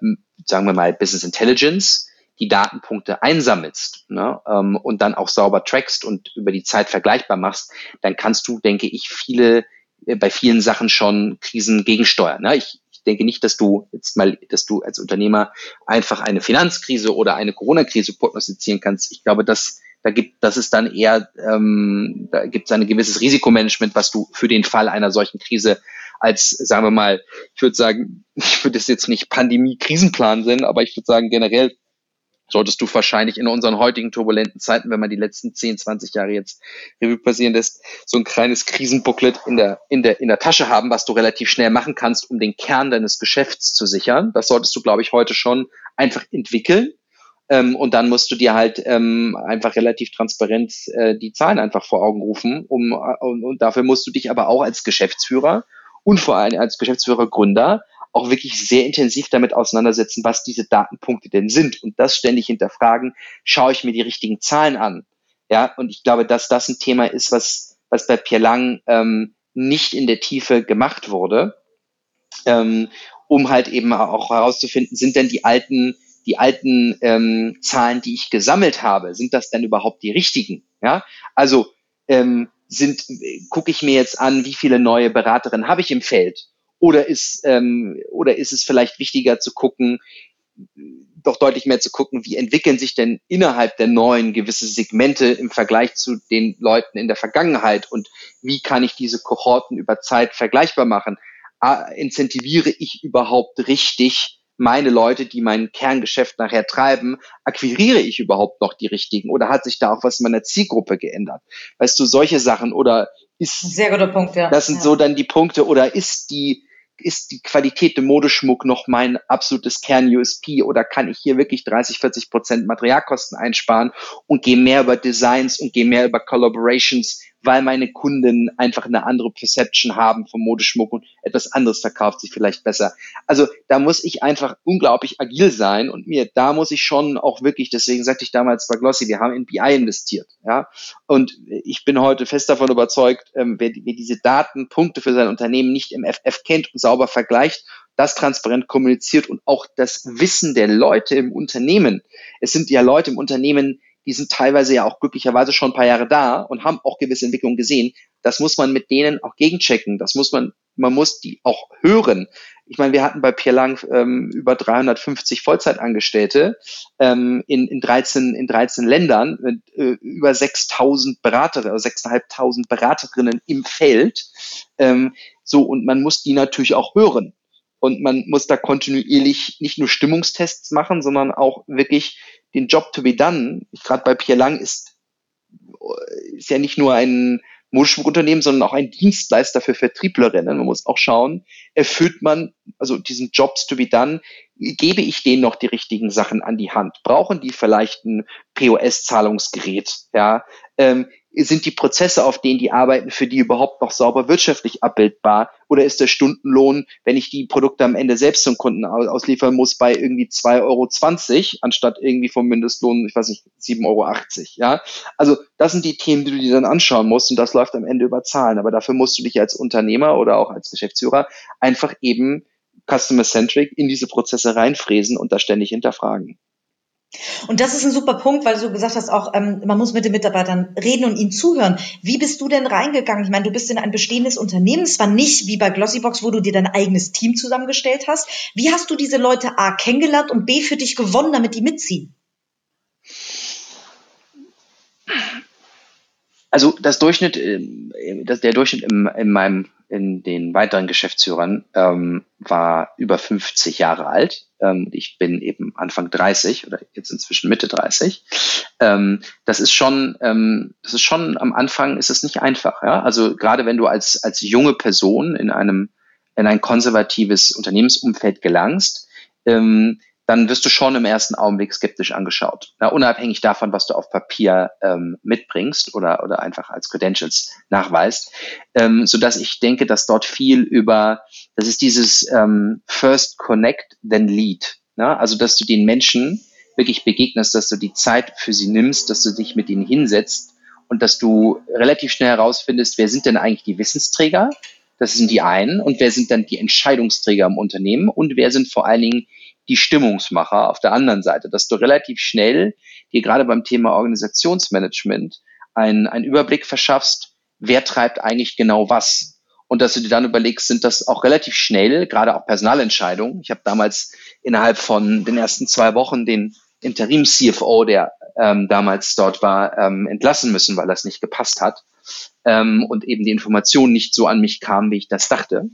sagen wir mal, Business Intelligence die Datenpunkte einsammelst ne, ähm, und dann auch sauber trackst und über die Zeit vergleichbar machst, dann kannst du, denke ich, viele äh, bei vielen Sachen schon Krisen gegensteuern. Ne? Ich, ich denke nicht, dass du jetzt mal, dass du als Unternehmer einfach eine Finanzkrise oder eine Corona-Krise prognostizieren kannst. Ich glaube, dass da gibt, das ist dann eher, ähm, da gibt es ein gewisses Risikomanagement, was du für den Fall einer solchen Krise als, sagen wir mal, ich würde sagen, ich würde es jetzt nicht Pandemie-Krisenplan sehen, aber ich würde sagen, generell solltest du wahrscheinlich in unseren heutigen turbulenten Zeiten, wenn man die letzten 10, 20 Jahre jetzt Revue passieren lässt, so ein kleines Krisenbooklet in der, in der, in der Tasche haben, was du relativ schnell machen kannst, um den Kern deines Geschäfts zu sichern. Das solltest du, glaube ich, heute schon einfach entwickeln. Ähm, und dann musst du dir halt ähm, einfach relativ transparent äh, die Zahlen einfach vor Augen rufen. Um, äh, und, und dafür musst du dich aber auch als Geschäftsführer und vor allem als Geschäftsführer Gründer auch wirklich sehr intensiv damit auseinandersetzen, was diese Datenpunkte denn sind und das ständig hinterfragen, schaue ich mir die richtigen Zahlen an. Ja, und ich glaube, dass das ein Thema ist, was, was bei Pierre Lang ähm, nicht in der Tiefe gemacht wurde, ähm, um halt eben auch herauszufinden, sind denn die alten, die alten ähm, Zahlen, die ich gesammelt habe, sind das denn überhaupt die richtigen? Ja, also ähm, sind, gucke ich mir jetzt an, wie viele neue Beraterinnen habe ich im Feld oder ist, ähm, oder ist es vielleicht wichtiger zu gucken, doch deutlich mehr zu gucken, wie entwickeln sich denn innerhalb der neuen gewisse Segmente im Vergleich zu den Leuten in der Vergangenheit und wie kann ich diese Kohorten über Zeit vergleichbar machen? Ah, incentiviere ich überhaupt richtig meine Leute, die mein Kerngeschäft nachher treiben, akquiriere ich überhaupt noch die richtigen oder hat sich da auch was in meiner Zielgruppe geändert? Weißt du, solche Sachen oder ist sehr guter Punkt, ja. Das sind ja. so dann die Punkte oder ist die ist die Qualität im Modeschmuck noch mein absolutes Kern-USP oder kann ich hier wirklich 30, 40 Prozent Materialkosten einsparen und gehe mehr über Designs und gehe mehr über Collaborations, weil meine Kunden einfach eine andere Perception haben vom Modeschmuck und etwas anderes verkauft sich vielleicht besser. Also da muss ich einfach unglaublich agil sein und mir, da muss ich schon auch wirklich, deswegen sagte ich damals bei Glossy, wir haben in BI investiert, ja. Und ich bin heute fest davon überzeugt, ähm, wer, wer diese Datenpunkte für sein Unternehmen nicht im FF kennt und sauber vergleicht, das transparent kommuniziert und auch das Wissen der Leute im Unternehmen. Es sind ja Leute im Unternehmen, die sind teilweise ja auch glücklicherweise schon ein paar Jahre da und haben auch gewisse Entwicklungen gesehen. Das muss man mit denen auch gegenchecken. Das muss man, man muss die auch hören. Ich meine, wir hatten bei Pierre Lang ähm, über 350 Vollzeitangestellte ähm, in, in, 13, in 13 Ländern mit äh, über 6000 Beraterinnen, also 6.500 Beraterinnen im Feld. Ähm, so, und man muss die natürlich auch hören. Und man muss da kontinuierlich nicht nur Stimmungstests machen, sondern auch wirklich den Job to be done, gerade bei Pierre Lang, ist, ist ja nicht nur ein Modeschmuckunternehmen, sondern auch ein Dienstleister für Vertrieblerinnen. Man muss auch schauen, erfüllt man, also diesen Jobs to be done, gebe ich denen noch die richtigen Sachen an die Hand? Brauchen die vielleicht ein POS-Zahlungsgerät? Ja, ähm, sind die Prozesse, auf denen die arbeiten, für die überhaupt noch sauber wirtschaftlich abbildbar? Oder ist der Stundenlohn, wenn ich die Produkte am Ende selbst zum Kunden ausliefern muss, bei irgendwie 2,20 Euro, anstatt irgendwie vom Mindestlohn, ich weiß nicht, 7,80 Euro? Ja, also das sind die Themen, die du dir dann anschauen musst und das läuft am Ende über Zahlen. Aber dafür musst du dich als Unternehmer oder auch als Geschäftsführer einfach eben customer-centric in diese Prozesse reinfräsen und da ständig hinterfragen. Und das ist ein super Punkt, weil du gesagt hast, auch ähm, man muss mit den Mitarbeitern reden und ihnen zuhören. Wie bist du denn reingegangen? Ich meine, du bist in ein bestehendes Unternehmen, zwar nicht wie bei Glossybox, wo du dir dein eigenes Team zusammengestellt hast. Wie hast du diese Leute A kennengelernt und B für dich gewonnen, damit die mitziehen? Also das Durchschnitt, ähm, der Durchschnitt in, in meinem in den weiteren Geschäftsführern ähm, war über 50 Jahre alt. Ähm, ich bin eben Anfang 30 oder jetzt inzwischen Mitte 30. Ähm, das ist schon, ähm, das ist schon am Anfang ist es nicht einfach. Ja? Also gerade wenn du als als junge Person in einem in ein konservatives Unternehmensumfeld gelangst, ähm, dann wirst du schon im ersten Augenblick skeptisch angeschaut. Ja, unabhängig davon, was du auf Papier ähm, mitbringst oder, oder einfach als Credentials nachweist. Ähm, so dass ich denke, dass dort viel über, das ist dieses ähm, First Connect, then Lead. Na, also, dass du den Menschen wirklich begegnest, dass du die Zeit für sie nimmst, dass du dich mit ihnen hinsetzt und dass du relativ schnell herausfindest, wer sind denn eigentlich die Wissensträger? Das sind die einen. Und wer sind dann die Entscheidungsträger im Unternehmen? Und wer sind vor allen Dingen die Stimmungsmacher auf der anderen Seite? Dass du relativ schnell dir gerade beim Thema Organisationsmanagement einen, einen Überblick verschaffst, wer treibt eigentlich genau was. Und dass du dir dann überlegst, sind das auch relativ schnell, gerade auch Personalentscheidungen. Ich habe damals innerhalb von den ersten zwei Wochen den Interim-CFO, der ähm, damals dort war, ähm, entlassen müssen, weil das nicht gepasst hat ähm, und eben die Informationen nicht so an mich kamen, wie ich das dachte.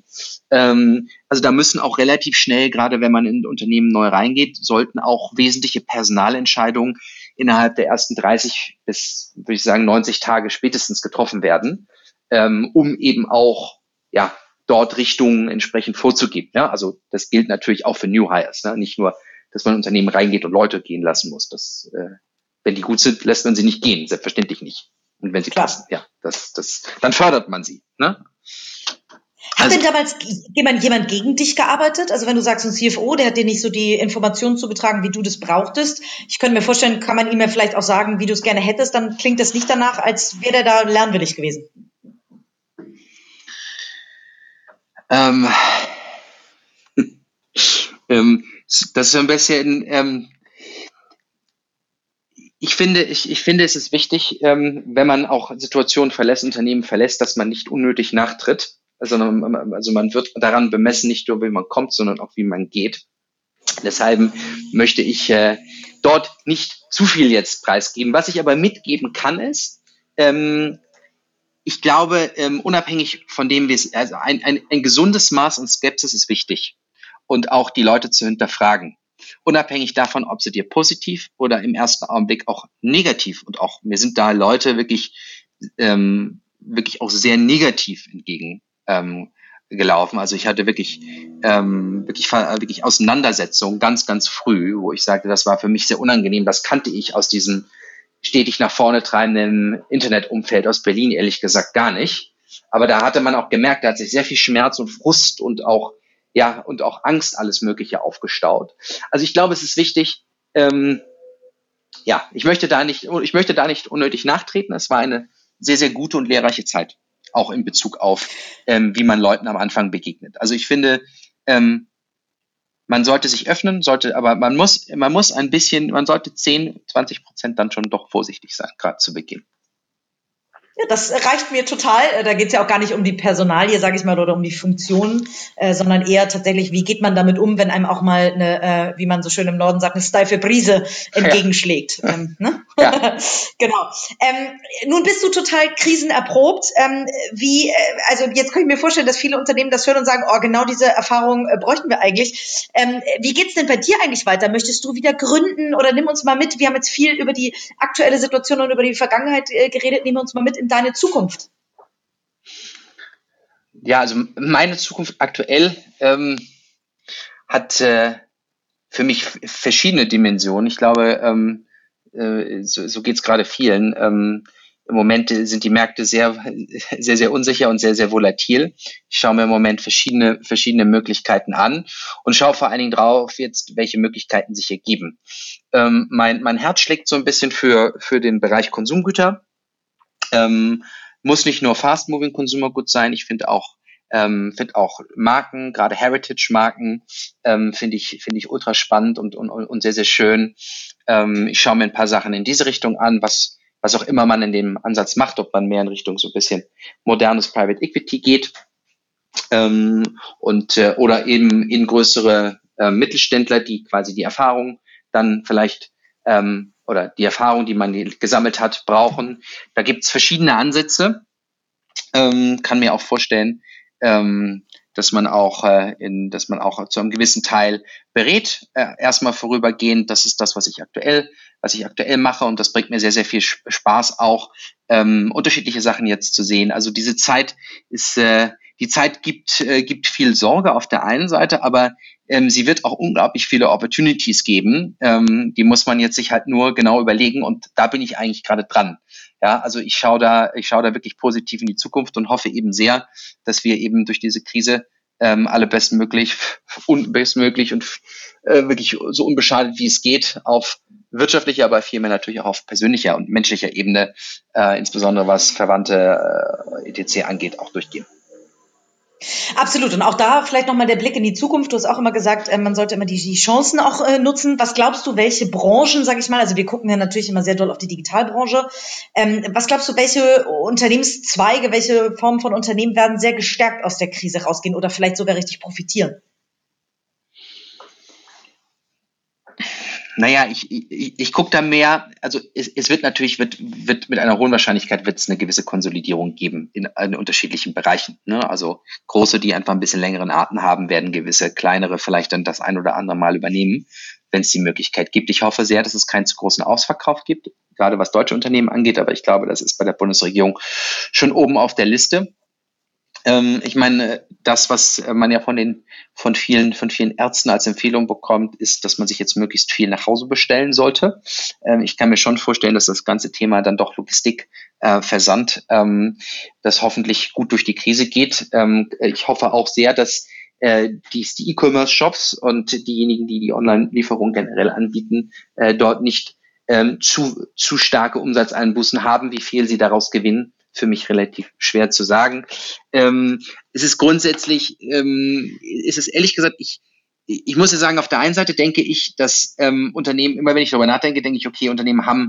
Ähm, also da müssen auch relativ schnell, gerade wenn man in ein Unternehmen neu reingeht, sollten auch wesentliche Personalentscheidungen innerhalb der ersten 30 bis, würde ich sagen, 90 Tage spätestens getroffen werden, ähm, um eben auch ja, dort Richtungen entsprechend vorzugeben. Ja? Also das gilt natürlich auch für New Hires, ne? nicht nur, dass man in Unternehmen reingeht und Leute gehen lassen muss. Das, äh, wenn die gut sind, lässt man sie nicht gehen, selbstverständlich nicht. Und wenn sie Klar. passen, ja, das, das, dann fördert man sie. Ne? Hat also, denn damals jemand, jemand gegen dich gearbeitet? Also wenn du sagst, ein CFO, der hat dir nicht so die Informationen zugetragen, wie du das brauchtest. Ich könnte mir vorstellen, kann man ihm ja vielleicht auch sagen, wie du es gerne hättest, dann klingt das nicht danach, als wäre der da lernwillig gewesen. Ähm, ähm, das ist ein bisschen, ähm, ich finde, ich, ich finde, es ist wichtig, ähm, wenn man auch Situationen verlässt, Unternehmen verlässt, dass man nicht unnötig nachtritt. Also, also man wird daran bemessen, nicht nur wie man kommt, sondern auch wie man geht. Deshalb möchte ich äh, dort nicht zu viel jetzt preisgeben. Was ich aber mitgeben kann, ist, ähm, ich glaube, ähm, unabhängig von dem, wie es, also ein, ein, ein gesundes Maß an Skepsis ist wichtig und auch die Leute zu hinterfragen. Unabhängig davon, ob sie dir positiv oder im ersten Augenblick auch negativ und auch mir sind da Leute wirklich ähm, wirklich auch sehr negativ entgegen ähm, gelaufen. Also ich hatte wirklich ähm, wirklich wirklich Auseinandersetzungen ganz ganz früh, wo ich sagte, das war für mich sehr unangenehm. Das kannte ich aus diesem stetig nach vorne treibenden Internetumfeld aus Berlin ehrlich gesagt gar nicht. Aber da hatte man auch gemerkt, da hat sich sehr viel Schmerz und Frust und auch ja, und auch Angst alles Mögliche aufgestaut. Also ich glaube, es ist wichtig, ähm, ja, ich möchte da nicht, ich möchte da nicht unnötig nachtreten. Es war eine sehr, sehr gute und lehrreiche Zeit, auch in Bezug auf, ähm, wie man Leuten am Anfang begegnet. Also ich finde, ähm, man sollte sich öffnen, sollte, aber man muss, man muss ein bisschen, man sollte 10, 20 Prozent dann schon doch vorsichtig sein, gerade zu Beginn. Ja, das reicht mir total. Äh, da geht es ja auch gar nicht um die Personalie, sage ich mal, oder um die Funktion, äh, sondern eher tatsächlich, wie geht man damit um, wenn einem auch mal eine, äh, wie man so schön im Norden sagt, eine steife Brise entgegenschlägt. Ja. Ähm, ne? Ja. genau. Ähm, nun bist du total krisenerprobt. Ähm, wie, äh, also jetzt kann ich mir vorstellen, dass viele Unternehmen das hören und sagen, oh, genau diese Erfahrung äh, bräuchten wir eigentlich. Ähm, wie geht's denn bei dir eigentlich weiter? Möchtest du wieder gründen oder nimm uns mal mit? Wir haben jetzt viel über die aktuelle Situation und über die Vergangenheit äh, geredet. Nimm uns mal mit in deine Zukunft? Ja, also meine Zukunft aktuell ähm, hat äh, für mich verschiedene Dimensionen. Ich glaube, ähm, äh, so, so geht es gerade vielen. Ähm, Im Moment sind die Märkte sehr, sehr, sehr unsicher und sehr, sehr volatil. Ich schaue mir im Moment verschiedene, verschiedene Möglichkeiten an und schaue vor allen Dingen drauf jetzt, welche Möglichkeiten sich ergeben. Ähm, mein, mein Herz schlägt so ein bisschen für, für den Bereich Konsumgüter. Ähm, muss nicht nur Fast-Moving Consumer Goods sein. Ich finde auch ähm, finde auch Marken, gerade Heritage-Marken, ähm, finde ich, finde ich ultra spannend und, und, und sehr, sehr schön. Ähm, ich schaue mir ein paar Sachen in diese Richtung an, was, was auch immer man in dem Ansatz macht, ob man mehr in Richtung so ein bisschen modernes Private Equity geht ähm, und äh, oder eben in größere äh, Mittelständler, die quasi die Erfahrung dann vielleicht ähm, oder die Erfahrung, die man gesammelt hat, brauchen. Da gibt es verschiedene Ansätze. Ähm, kann mir auch vorstellen, ähm, dass man auch äh, in, dass man auch zu einem gewissen Teil berät. Äh, erstmal vorübergehend, das ist das, was ich aktuell, was ich aktuell mache und das bringt mir sehr, sehr viel Spaß auch, ähm, unterschiedliche Sachen jetzt zu sehen. Also diese Zeit ist, äh, die Zeit gibt, äh, gibt viel Sorge auf der einen Seite, aber ähm, sie wird auch unglaublich viele Opportunities geben. Ähm, die muss man jetzt sich halt nur genau überlegen und da bin ich eigentlich gerade dran. Ja, also ich schaue da, ich schaue da wirklich positiv in die Zukunft und hoffe eben sehr, dass wir eben durch diese Krise ähm, alle bestmöglich und bestmöglich und äh, wirklich so unbeschadet wie es geht auf wirtschaftlicher, aber vielmehr natürlich auch auf persönlicher und menschlicher Ebene, äh, insbesondere was Verwandte äh, etc. angeht, auch durchgehen. Absolut. Und auch da vielleicht nochmal der Blick in die Zukunft. Du hast auch immer gesagt, äh, man sollte immer die, Chancen auch äh, nutzen. Was glaubst du, welche Branchen, sage ich mal, also wir gucken ja natürlich immer sehr doll auf die Digitalbranche. Ähm, was glaubst du, welche Unternehmenszweige, welche Formen von Unternehmen werden sehr gestärkt aus der Krise rausgehen oder vielleicht sogar richtig profitieren? Naja, ich, ich, ich gucke da mehr, also es, es wird natürlich, wird, wird mit einer hohen Wahrscheinlichkeit wird es eine gewisse Konsolidierung geben in, in unterschiedlichen Bereichen. Ne? Also große, die einfach ein bisschen längeren Arten haben, werden gewisse kleinere vielleicht dann das ein oder andere Mal übernehmen, wenn es die Möglichkeit gibt. Ich hoffe sehr, dass es keinen zu großen Ausverkauf gibt, gerade was deutsche Unternehmen angeht, aber ich glaube, das ist bei der Bundesregierung schon oben auf der Liste. Ähm, ich meine, das, was man ja von den, von vielen, von vielen Ärzten als Empfehlung bekommt, ist, dass man sich jetzt möglichst viel nach Hause bestellen sollte. Ähm, ich kann mir schon vorstellen, dass das ganze Thema dann doch Logistik, äh, Versand, ähm, das hoffentlich gut durch die Krise geht. Ähm, ich hoffe auch sehr, dass äh, die E-Commerce-Shops und diejenigen, die die Online-Lieferung generell anbieten, äh, dort nicht ähm, zu, zu starke Umsatzeinbußen haben, wie viel sie daraus gewinnen für mich relativ schwer zu sagen. Ähm, es ist grundsätzlich, ähm, ist es ehrlich gesagt, ich, ich muss ja sagen, auf der einen Seite denke ich, dass ähm, Unternehmen, immer wenn ich darüber nachdenke, denke ich, okay, Unternehmen haben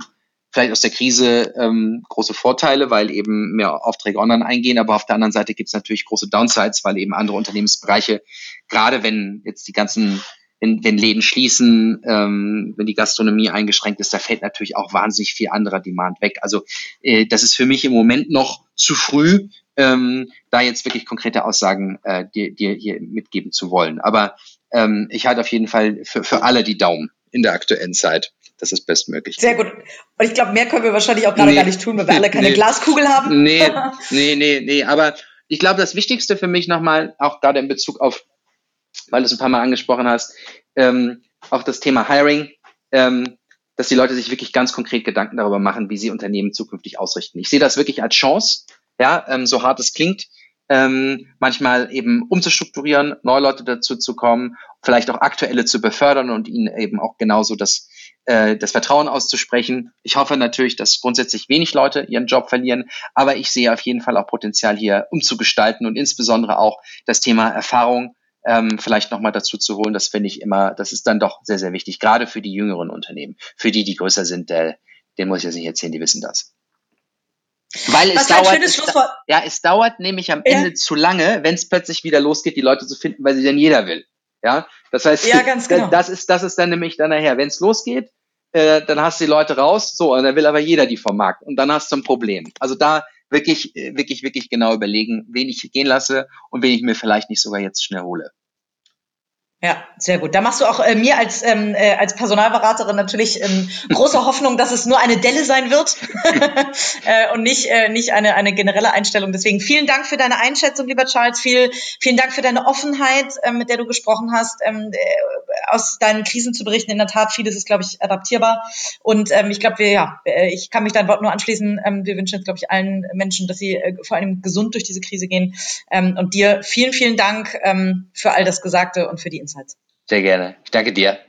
vielleicht aus der Krise ähm, große Vorteile, weil eben mehr Aufträge online eingehen, aber auf der anderen Seite gibt es natürlich große Downsides, weil eben andere Unternehmensbereiche, gerade wenn jetzt die ganzen wenn, wenn Läden schließen, ähm, wenn die Gastronomie eingeschränkt ist, da fällt natürlich auch wahnsinnig viel anderer Demand weg. Also äh, das ist für mich im Moment noch zu früh, ähm, da jetzt wirklich konkrete Aussagen äh, dir, dir hier mitgeben zu wollen. Aber ähm, ich halte auf jeden Fall für, für alle die Daumen in der aktuellen Zeit. Das ist bestmöglich. Sehr gut. Und ich glaube, mehr können wir wahrscheinlich auch gerade nee, gar nicht tun, weil wir alle keine nee, Glaskugel haben. Nee, nee, nee, nee. Aber ich glaube, das Wichtigste für mich nochmal, auch gerade in Bezug auf weil du es ein paar Mal angesprochen hast, ähm, auch das Thema Hiring, ähm, dass die Leute sich wirklich ganz konkret Gedanken darüber machen, wie sie Unternehmen zukünftig ausrichten. Ich sehe das wirklich als Chance, ja, ähm, so hart es klingt, ähm, manchmal eben umzustrukturieren, neue Leute dazu zu kommen, vielleicht auch aktuelle zu befördern und ihnen eben auch genauso das, äh, das Vertrauen auszusprechen. Ich hoffe natürlich, dass grundsätzlich wenig Leute ihren Job verlieren, aber ich sehe auf jeden Fall auch Potenzial hier umzugestalten und insbesondere auch das Thema Erfahrung ähm, vielleicht nochmal dazu zu holen, das finde ich immer, das ist dann doch sehr, sehr wichtig, gerade für die jüngeren Unternehmen. Für die, die größer sind, der, den muss ich jetzt nicht erzählen, die wissen das. Weil es dauert, es, ja, es dauert nämlich am Ende ja. zu lange, wenn es plötzlich wieder losgeht, die Leute zu finden, weil sie denn jeder will. Ja, das heißt, ja, ganz genau. das ist, das ist dann nämlich dann nachher, wenn es losgeht, äh, dann hast du die Leute raus, so, und dann will aber jeder die vom Markt und dann hast du ein Problem. Also da wirklich, äh, wirklich, wirklich genau überlegen, wen ich gehen lasse und wen ich mir vielleicht nicht sogar jetzt schnell hole. Ja, sehr gut. Da machst du auch äh, mir als, ähm, äh, als Personalberaterin natürlich ähm, große Hoffnung, dass es nur eine Delle sein wird äh, und nicht, äh, nicht eine, eine generelle Einstellung. Deswegen vielen Dank für deine Einschätzung, lieber Charles. Viel, vielen Dank für deine Offenheit, äh, mit der du gesprochen hast, ähm, äh, aus deinen Krisen zu berichten. In der Tat, vieles ist, glaube ich, adaptierbar. Und ähm, ich glaube, wir, ja, äh, ich kann mich dein Wort nur anschließen. Ähm, wir wünschen, glaube ich, allen Menschen, dass sie äh, vor allem gesund durch diese Krise gehen. Ähm, und dir vielen, vielen Dank ähm, für all das Gesagte und für die Insights. Sehr gerne. Ich danke dir.